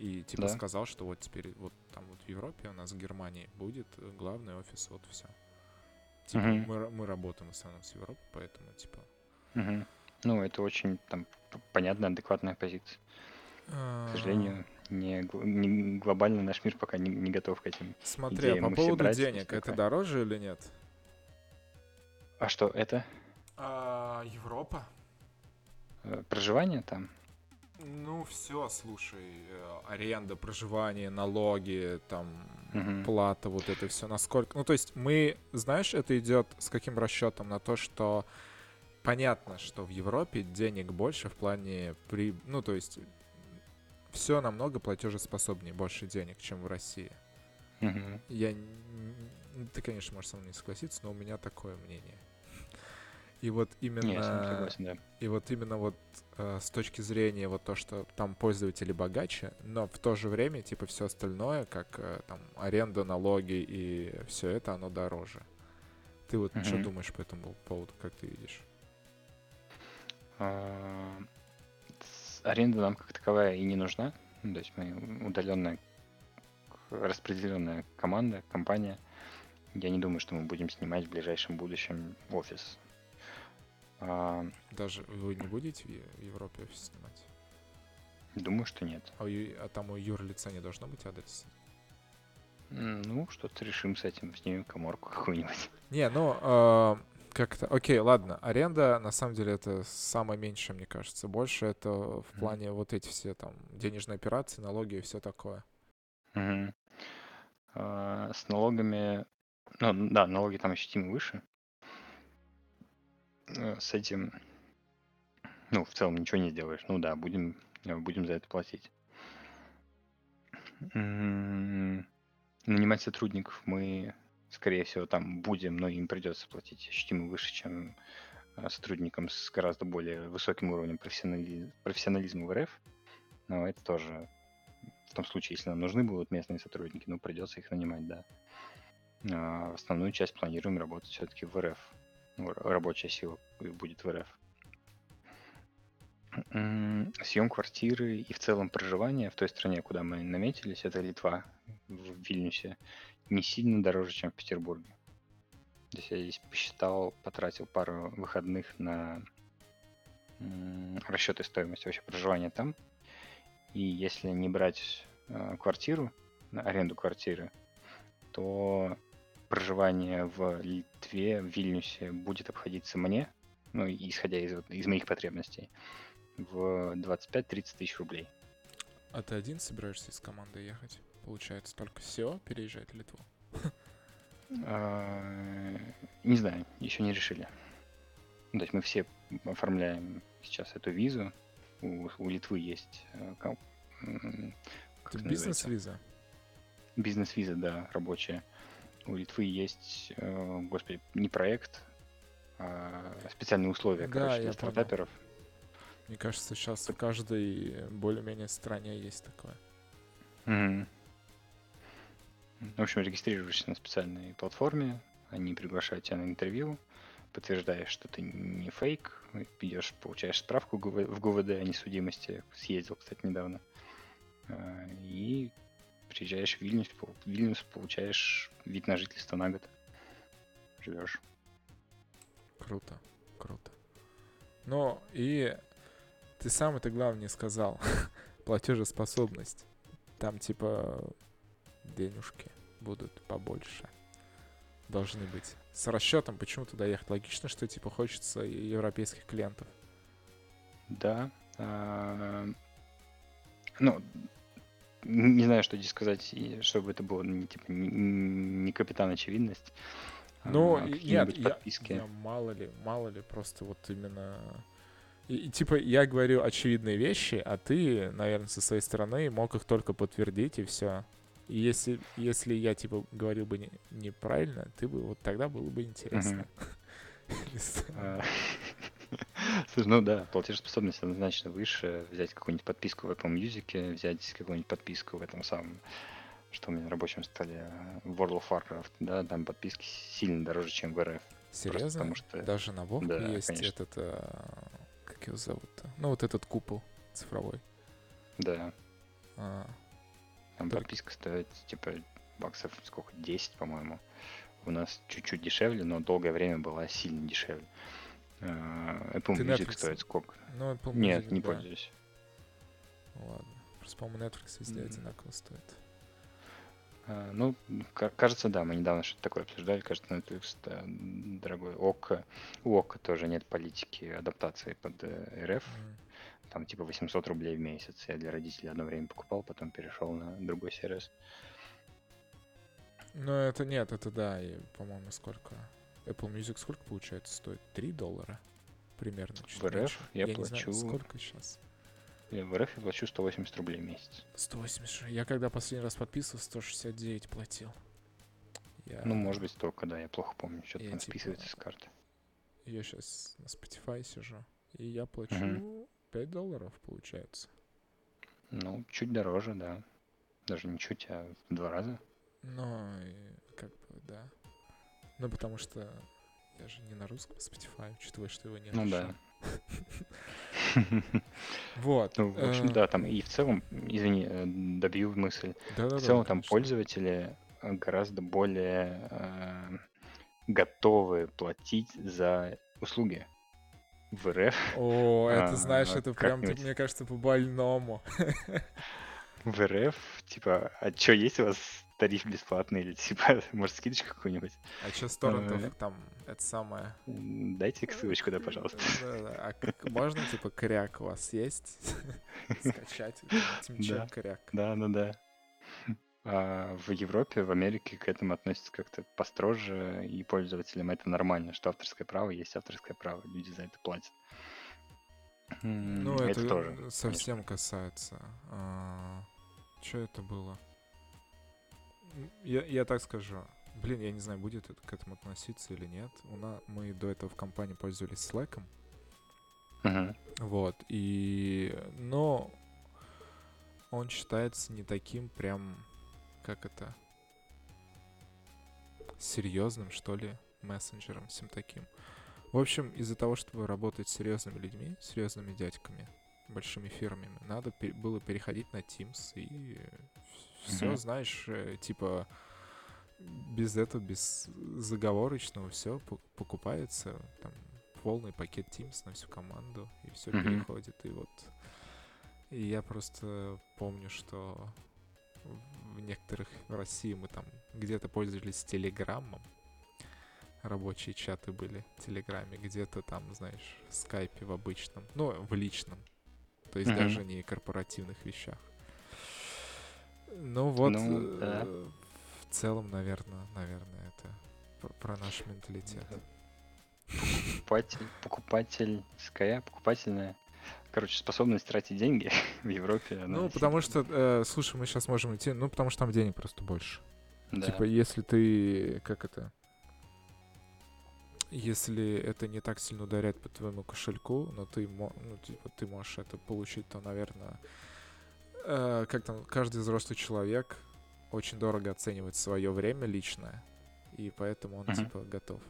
A: и типа
B: Да.
A: сказал, что вот теперь вот там вот в Европе у нас в Германии будет э, главный офис, вот все. Типа
B: Мгм.
A: мы, мы работаем в основном с Европой, поэтому типа...
B: Мгм. Ну, это очень там понятная, адекватная позиция. К сожалению, не, не глобально наш мир пока не, не готов к этим.
A: Смотри, а
B: идея
A: по
B: мы все
A: поводу
B: братья,
A: денег, это дороже или нет?
B: А что это?
A: Европа?
B: Э, Проживание там?
A: Ну, все, слушай, э, аренда, проживание, налоги, там,
B: Мгм.
A: плата, вот это все, насколько... Ну, то есть мы, знаешь, это идет с каким расчетом на то, что понятно, что в Европе денег больше в плане при... Ну, то есть все намного платежеспособнее, больше денег, чем в России.
B: Мгм.
A: Я... Ты, конечно, можешь со мной не согласиться, но у меня такое мнение. И вот именно...
B: Не, я согласен, да.
A: И вот именно вот э, с точки зрения вот то, что там пользователи богаче, но в то же время, типа, все остальное, как э, там аренда, налоги и все это, оно дороже. Ты вот что
B: Мгм.
A: думаешь по этому поводу, как ты видишь?
B: А, Аренда нам как таковая и не нужна. Ну, То есть мы удаленная, распределенная команда, компания. Я не думаю, что мы будем снимать в ближайшем будущем офис. А,
A: Даже вы не будете в Европе офис снимать?
B: Думаю, что нет.
A: А, а там у юрлица не должно быть адреса?
B: Ну, что-то решим с этим, снимем коморку какую-нибудь.
A: Не, ну, э, как-то... Окей, ладно. Аренда, на самом деле, это самое меньшее, мне кажется. Больше это в
B: Мгм.
A: плане вот эти все там денежные операции, налоги и все такое.
B: Мгм. А, С налогами, ну да, налоги там ощутимо выше. Э, С этим, ну, в целом ничего не сделаешь. Ну да, будем, э, будем за это платить. М, Нанимать сотрудников мы, скорее всего, там будем, но им придется платить ощутимо выше, чем э, сотрудникам с гораздо более высоким уровнем профессионали- профессионализма в РФ. Но это тоже в том случае, если нам нужны будут местные сотрудники, ну, придется их нанимать, да. А основную часть планируем работать все-таки в РФ. Ну, рабочая сила будет в РФ. М, Съем квартиры и в целом проживание в той стране, куда мы наметились, это Литва, в Вильнюсе, не сильно дороже, чем в Петербурге. То есть я здесь посчитал, потратил пару выходных на расчеты стоимости вообще проживания там. И если не брать э, квартиру, аренду квартиры, то проживание в Литве, в Вильнюсе будет обходиться мне, ну, исходя из, из моих потребностей, в 25-30 тысяч рублей.
A: А ты один собираешься из команды ехать? Получается, только SEO переезжает в Литву?
B: А, Не знаю, еще не решили. Ну, То есть мы все оформляем сейчас эту визу. У, у Литвы есть э, как
A: бизнес-виза?
B: Бизнес-виза, да, рабочая. У Литвы есть, э, господи, не проект, а специальные условия,
A: Да,
B: короче, для
A: понял.
B: стартаперов.
A: Мне кажется, сейчас в каждой более-менее стране есть такое.
B: Мгм. В общем, регистрируешься на специальной платформе, они приглашают тебя на интервью, подтверждаешь, что ты не фейк, идешь, получаешь справку в ГУВД о несудимости, съездил, кстати, недавно, А, и приезжаешь в Вильнюс, в Вильнюс получаешь вид на жительство на год, живешь.
A: Круто, круто. Ну и ты сам это главное сказал. Платежеспособность. Там типа денежки будут побольше. Должны быть. С расчетом, почему туда ехать? Логично, что типа хочется европейских клиентов.
B: Да. а, Ну, не знаю, что здесь сказать, чтобы это было не, типа, не, не капитан очевидность.
A: Ну,
B: а,
A: и-
B: какие-нибудь
A: нет, я,
B: подписки.
A: я мало ли, мало ли, просто вот именно... И, и типа я говорю очевидные вещи, а ты, наверное, со своей стороны мог их только подтвердить и все. И если, если я типа говорил бы не- неправильно, ты бы вот тогда было бы интересно.
B: Слушай, ну да, платежеспособность однозначно выше. Взять какую-нибудь подписку в Apple Music, взять какую-нибудь подписку в этом самом, что у меня на рабочем столе, World of Warcraft, да, там подписки сильно дороже, чем в РФ.
A: Серьезно?
B: потому что-
A: Даже на Вовке
B: Да,
A: есть
B: конечно.
A: этот... а, Как его зовут-то? Ну, вот этот купол цифровой.
B: Да,
A: А,
B: там
A: Только-
B: подписка стоит типа баксов сколько, 10, по-моему. У нас чуть-чуть дешевле, но долгое время была сильно дешевле. А, Apple
A: Ты
B: Music
A: Netflix
B: стоит сколько?
A: ну, Apple
B: Нет,
A: Music,
B: не
A: да.
B: пользуюсь.
A: Ладно. Просто, по-моему, Netflix везде
B: М.
A: одинаково стоит.
B: А, Ну, ка- кажется, да, мы недавно что-то такое обсуждали. Кажется, Netflix да, дорогой. ОК. У ОК тоже нет политики адаптации под э, РФ.
A: М.
B: Там типа 800 рублей в месяц. Я для родителей одно время покупал, потом перешел на другой сервис.
A: Ну, это нет, это да, и, по-моему, сколько? Apple Music сколько получается стоит? 3 доллара? Примерно. чуть
B: В РФ
A: меньше.
B: я
A: не знаю,
B: плачу-
A: сколько сейчас.
B: Я в РФ я плачу 180 рублей в месяц.
A: 180. Я когда последний раз подписывался, 169 платил. Я,
B: Ну, может быть, столько, да, я плохо помню, что
A: я
B: там
A: типа-
B: списывается с карты.
A: Я сейчас на Spotify сижу. И я плачу
B: Мгм.
A: 5 долларов, получается.
B: Ну, чуть дороже, да. Даже не чуть, а в два раза.
A: Ну, как бы, да. Ну, потому что я же не на русском Spotify, учитывая, что его нет
B: Ну да.
A: Вот.
B: Ну, в общем,
A: э,
B: да, там и в целом, извини, э, добью мысль. В целом там пользователи э, гораздо более готовы платить за услуги. В РФ,
A: О, это,
B: А,
A: знаешь, это прям,
B: как-нибудь.
A: мне кажется, по-больному.
B: в РФ, типа, а что, есть у вас тариф бесплатный или типа, может, скидочку какую-нибудь?
A: А чё с торрентов
B: Э.
A: там, это самое...
B: Дайте ссылочку, да, пожалуйста.
A: А можно, типа, кряк у вас есть? Скачать, тимчек
B: Да.
A: кряк.
B: Да, да, да. А в Европе, в Америке к этому относятся как-то построже, и пользователям это нормально, что авторское право есть авторское право, люди за это платят.
A: Ну, это,
B: тоже.
A: совсем касается. Что это было? Я, я так скажу. Блин, я не знаю, будет это к этому относиться или нет. У нас, мы до этого в компании пользовались Slack.
B: Мгм.
A: Вот, и... Но он считается не таким прям, как это, серьезным, что ли, мессенджером, всем таким. В общем, из-за того, чтобы работать с серьезными людьми, серьезными дядьками, большими фирмами, надо пе- было переходить на Teams и все,
B: Мгм.
A: знаешь, э, типа без этого, без заговорочного все покупается, там полный пакет Teams на всю команду, и все
B: Мгм.
A: переходит, и вот и я просто помню, что в некоторых в России мы там где-то пользовались Телеграммом. Рабочие чаты были в Телеграме, где-то там, знаешь, в скайпе в обычном, ну, в личном. То есть
B: Мгм.
A: даже не корпоративных вещах. Ну вот,
B: Ну, да.
A: э, в целом, наверное, наверное, это про, наш менталитет.
B: Покупатель, покупательская, покупательная. Короче, способность тратить деньги в Европе.
A: Ну, потому что, э, слушай, мы сейчас можем идти, ну, потому что там денег просто больше.
B: Да.
A: Типа, если ты, как это, если это не так сильно ударяет по твоему кошельку, но ты, ну, типа, ты можешь это получить, то, наверное, э, как там, каждый взрослый человек очень дорого оценивает свое время личное, и поэтому он, типа, готов.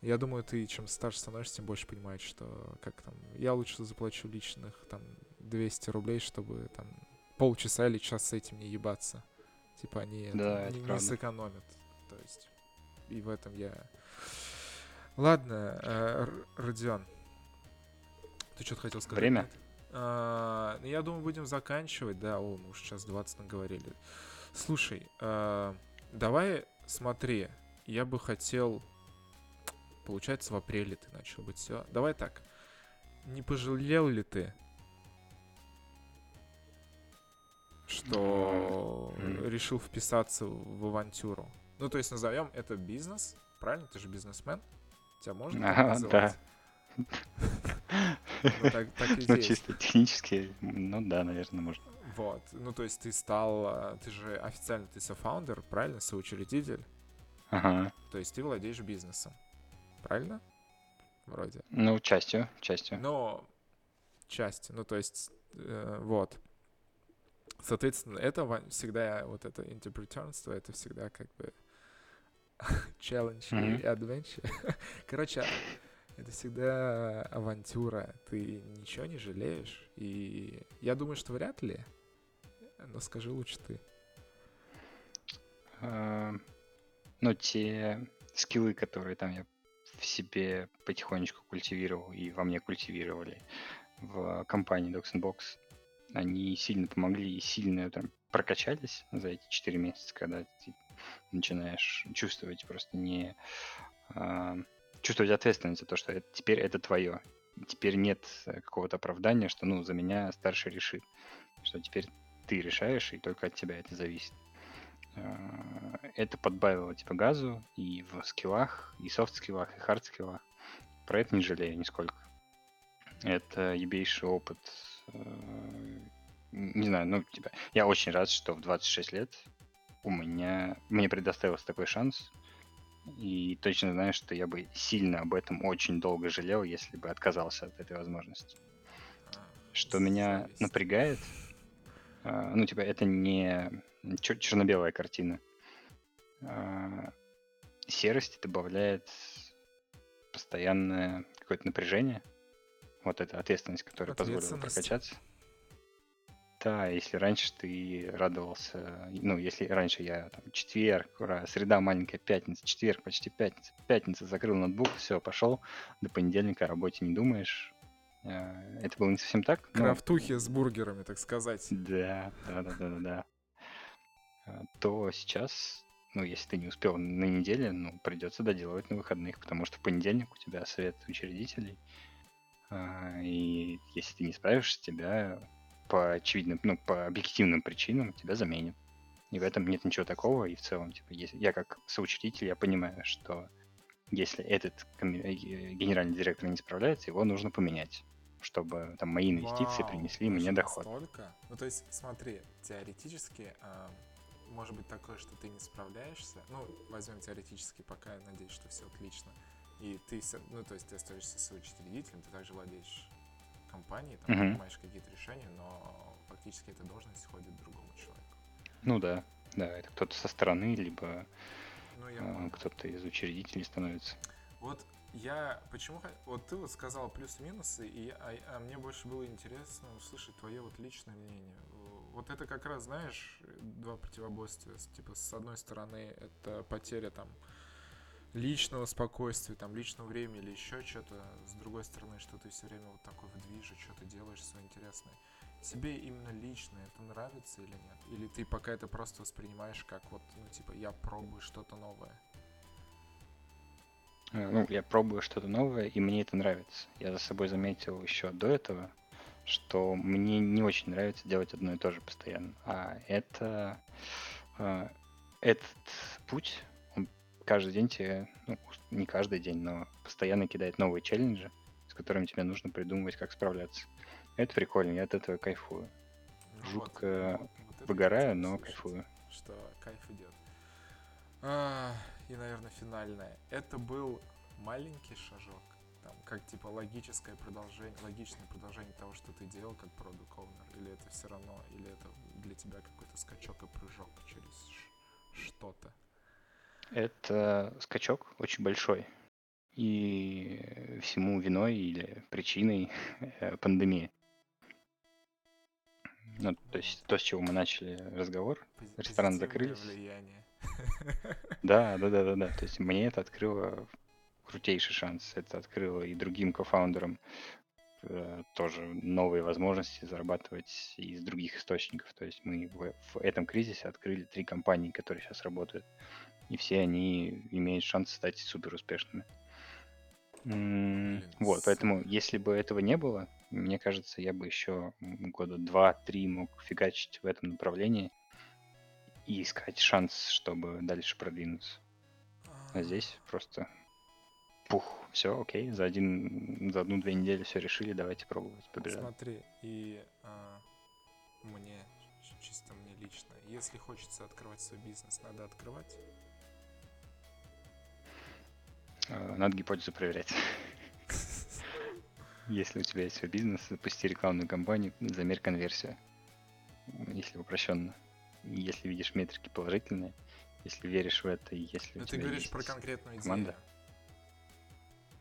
A: Я думаю, ты чем старше становишься, тем больше понимаешь, что как там, я лучше заплачу личных там 200 рублей, чтобы там полчаса или час с этим не ебаться. Типа они
B: Да, это
A: не, не сэкономят. То есть и в этом я... Ладно, э, Родион, ты что-то хотел сказать?
B: Время?
A: нет? А, ну, я думаю, будем заканчивать. Да, о, мы уже сейчас 20 наговорили. Слушай, а, давай смотри, я бы хотел... Получается, в апреле ты начал быть все. Давай так. Не пожалел ли ты, что решил вписаться в авантюру? Ну, то есть назовем это бизнес, правильно? Ты же бизнесмен. Тебя можно
B: Ага,
A: называть? Ну, так, так и
B: Ну,
A: здесь.
B: чисто технически, ну да, наверное, можно.
A: Вот. Ну, то есть ты стал... а, Ты же официально ты софаундер, правильно? Соучредитель.
B: Ага.
A: То есть ты владеешь бизнесом. Правильно? Вроде.
B: Ну, частью, частью.
A: Но части. Ну, то есть, э, вот. Соответственно, это всегда, вот это интерпретерство, это всегда как бы челлендж и adventure. Короче, это всегда авантюра. Ты ничего не жалеешь. И я думаю, что вряд ли. Но скажи лучше ты.
B: А, Ну, те скиллы, которые там я в себе потихонечку культивировал и во мне культивировали в компании Docs Box, они сильно помогли и сильно там прокачались за эти 4 месяца, когда ты начинаешь чувствовать просто не... а, чувствовать ответственность за то, что это- теперь это твое. Теперь нет э, какого-то оправдания, что, ну, за меня старший решит. Что теперь ты решаешь, и только от тебя это зависит. А, Это подбавило типа газу и в скиллах, и софт-скиллах, и хард-скиллах. Про это не жалею нисколько. Это ебейший опыт. э, Не знаю, ну, типа, я очень рад, что в 26 лет у меня, мне предоставился такой шанс. И точно знаю, что я бы сильно об этом очень долго жалел, если бы отказался от этой возможности. Что меня напрягает, а, ну, типа, это не чер- черно-белая картина. А, Серость добавляет постоянное какое-то напряжение. Вот эта ответственность, которая позволила прокачаться. Да, если раньше ты радовался, ну, если раньше я там четверг, ура, среда маленькая, пятница, четверг, почти пятница, пятница, закрыл ноутбук, все, пошел, до понедельника о работе не думаешь. Э, Это было не совсем так. но-
A: Крафтухи с бургерами, так сказать.
B: да, да, да, да, да, да. А, То сейчас, ну, если ты не успел на неделе, ну, придется доделывать на выходных, потому что в понедельник у тебя совет учредителей. а, И если ты не справишься, тебя по очевидным, ну, по объективным причинам тебя заменят. И в этом нет ничего такого. И в целом, типа, если я как соучредитель, я понимаю, что если этот э, генеральный директор не справляется, его нужно поменять, чтобы там мои инвестиции
A: Вау,
B: принесли мне доход.
A: настолько? Ну, то есть, смотри, теоретически, а, может быть такое, что ты не справляешься. Ну, возьмем теоретически, пока я надеюсь, что все отлично. И ты, ну, то есть ты остаешься соучредителем, ты также владеешь компанией, там,
B: Мгм.
A: принимаешь какие-то решения, но фактически эта должность ходит другому человеку.
B: Ну да, да, это кто-то со стороны, либо
A: Ну, понял.
B: кто-то из учредителей становится.
A: Вот я почему вот ты вот сказал плюсы-минусы, и а, а мне больше было интересно услышать твое вот личное мнение. Вот это как раз, знаешь, два противоборства. Типа, с одной стороны, это потеря там личного спокойствия, там, личного времени или еще что-то. С другой стороны, что ты все время вот такой в движе, что-то делаешь все интересное. тебе именно лично это нравится или нет? Или ты пока это просто воспринимаешь как вот, ну, типа, я пробую что-то новое?
B: Э, Ну, я пробую что-то новое, и мне это нравится. Я за собой заметил еще до этого, что мне не очень нравится делать одно и то же постоянно. А это э, этот путь, каждый день тебе, ну, не каждый день, но постоянно кидает новые челленджи, с которыми тебе нужно придумывать, как справляться. Это прикольно, я от этого кайфую.
A: Ну
B: Жутко
A: вот это
B: Выгораю, но
A: услышать,
B: кайфую.
A: Что кайф идет. А, и, наверное, финальное. Это был маленький шажок, там, как типа логическое продолжение, логичное продолжение того, что ты делал как продукт оунер или это все равно, или это для тебя какой-то скачок и прыжок через что-то.
B: Это скачок очень большой. И всему виной или причиной э, пандемия. Ну, то есть то, с чего мы начали разговор.
A: Позитивное
B: закрылись.
A: влияние.
B: Да, да, да, да, да. То есть мне это открыло крутейший шанс. Это открыло и другим кофаундерам э, тоже новые возможности зарабатывать из других источников. То есть мы в, в этом кризисе открыли три компании, которые сейчас работают. И все они имеют шанс стать супер успешными.
A: Блин,
B: Вот, поэтому если бы этого не было, мне кажется, я бы еще года два-три мог фигачить в этом направлении и искать шанс, чтобы дальше продвинуться. А здесь просто пух, все, окей, за один, за одну-две недели все решили, давайте пробовать, побежали.
A: Смотри, и а, мне, чисто мне лично, если хочется открывать свой бизнес, надо открывать.
B: А, Надо гипотезу проверять. Если у тебя есть свой бизнес, запусти рекламную кампанию, замерь конверсию. Если упрощенно. Если видишь метрики положительные, если веришь в это, и если
A: Но ты
B: тебя
A: говоришь про конкретную идею.
B: команда.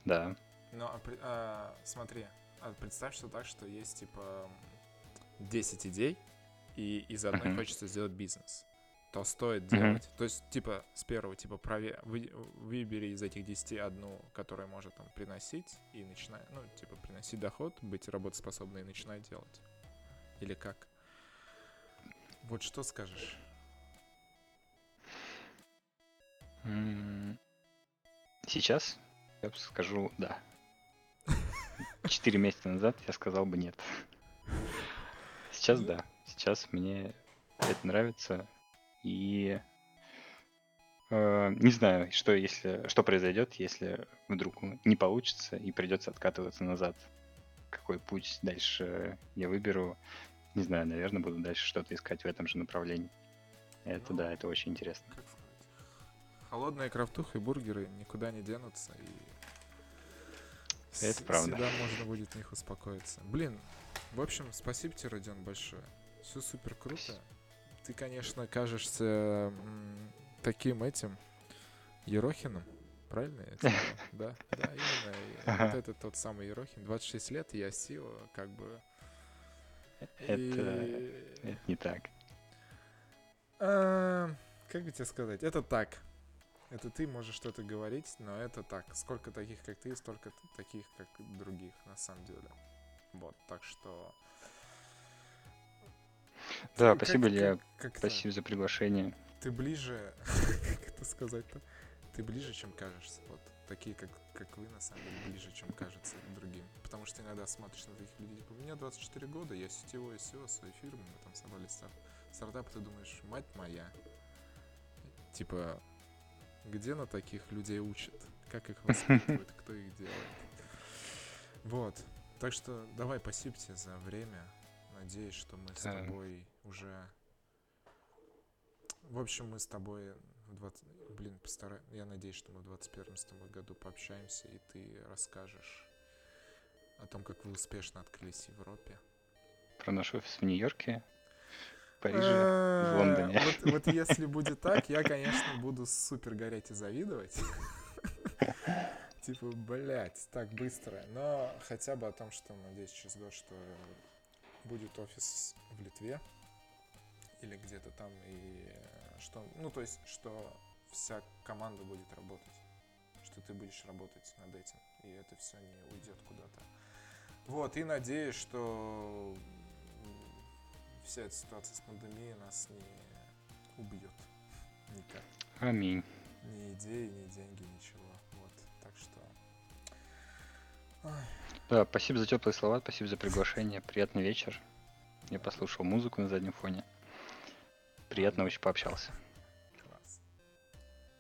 B: Да.
A: Но а а, смотри, а представь, что так, что есть типа м, 10 идей, и из одной хочется сделать бизнес. То стоит делать. То есть, типа, с первого, типа, прове... вы... выбери из этих 10 одну, которая может там приносить, и начинай, ну, типа, приносить доход, быть работоспособной и начинай делать. Или как? Вот что скажешь?
B: Сейчас я скажу да. Четыре месяца назад я сказал бы нет. Сейчас
A: Ну.
B: да. Сейчас мне это нравится. И э, не знаю, что если что произойдет, если вдруг не получится и придется откатываться назад. Какой путь дальше я выберу? Не знаю, наверное, буду дальше что-то искать в этом же направлении. Это
A: Ну,
B: да, это очень интересно.
A: Как сказать? Холодная крафтуха и бургеры никуда не денутся, и
B: Это
A: с-
B: правда.
A: всегда можно будет в них успокоиться. Блин, в общем, спасибо тебе, Родион, большое. Все супер круто. Ты, конечно, кажешься таким этим Ерохиным. Правильно? Да, да, именно. Вот это тот самый Ерохин. 26 лет, я Сила, как бы.
B: Это, не так.
A: А, Как бы тебе сказать? Это так. Это ты можешь что-то говорить, но это так. Сколько таких, как ты, столько таких, как других, на самом деле. Вот, так что...
B: Да,
A: Ты как-
B: спасибо, Илья.
A: как-
B: Спасибо за приглашение.
A: Ты ближе... Как это сказать-то? Ты ближе, чем кажешься. Вот такие, как, как вы, на самом деле, ближе, чем кажется другим. Потому что иногда смотришь на таких людей, типа, мне 24 года, я сетевой SEO своей фирмы, мы там собрали стар- стартап, ты думаешь, мать моя. Типа, где на таких людей учат? Как их воспитывают? Кто их делает? Вот. Так что давай, спасибо тебе за время. Надеюсь, что мы с тобой уже... В общем, мы с тобой в 20... Блин, постарай... Я надеюсь, что мы в 21 с тобой году пообщаемся, и ты расскажешь о том, как вы успешно открылись в Европе.
B: Про наш офис в Нью-Йорке, Париже,
A: Э,
B: в Лондоне.
A: Вот, вот если будет так, я, конечно, буду супер гореть и завидовать. Типа, блядь, так быстро. Но хотя бы о том, что, надеюсь, через год, что будет офис в Литве или где-то там, и э, что, ну, то есть, что вся команда будет работать, что ты будешь работать над этим, и это все не уйдет куда-то. Вот, и надеюсь, что вся эта ситуация с пандемией нас не убьет никак.
B: Аминь.
A: Ни идеи, ни деньги, ничего. Вот, так что... Ай,
B: Да, спасибо за теплые слова, спасибо за приглашение. Приятный вечер. Я послушал музыку на заднем фоне. Приятно очень пообщался.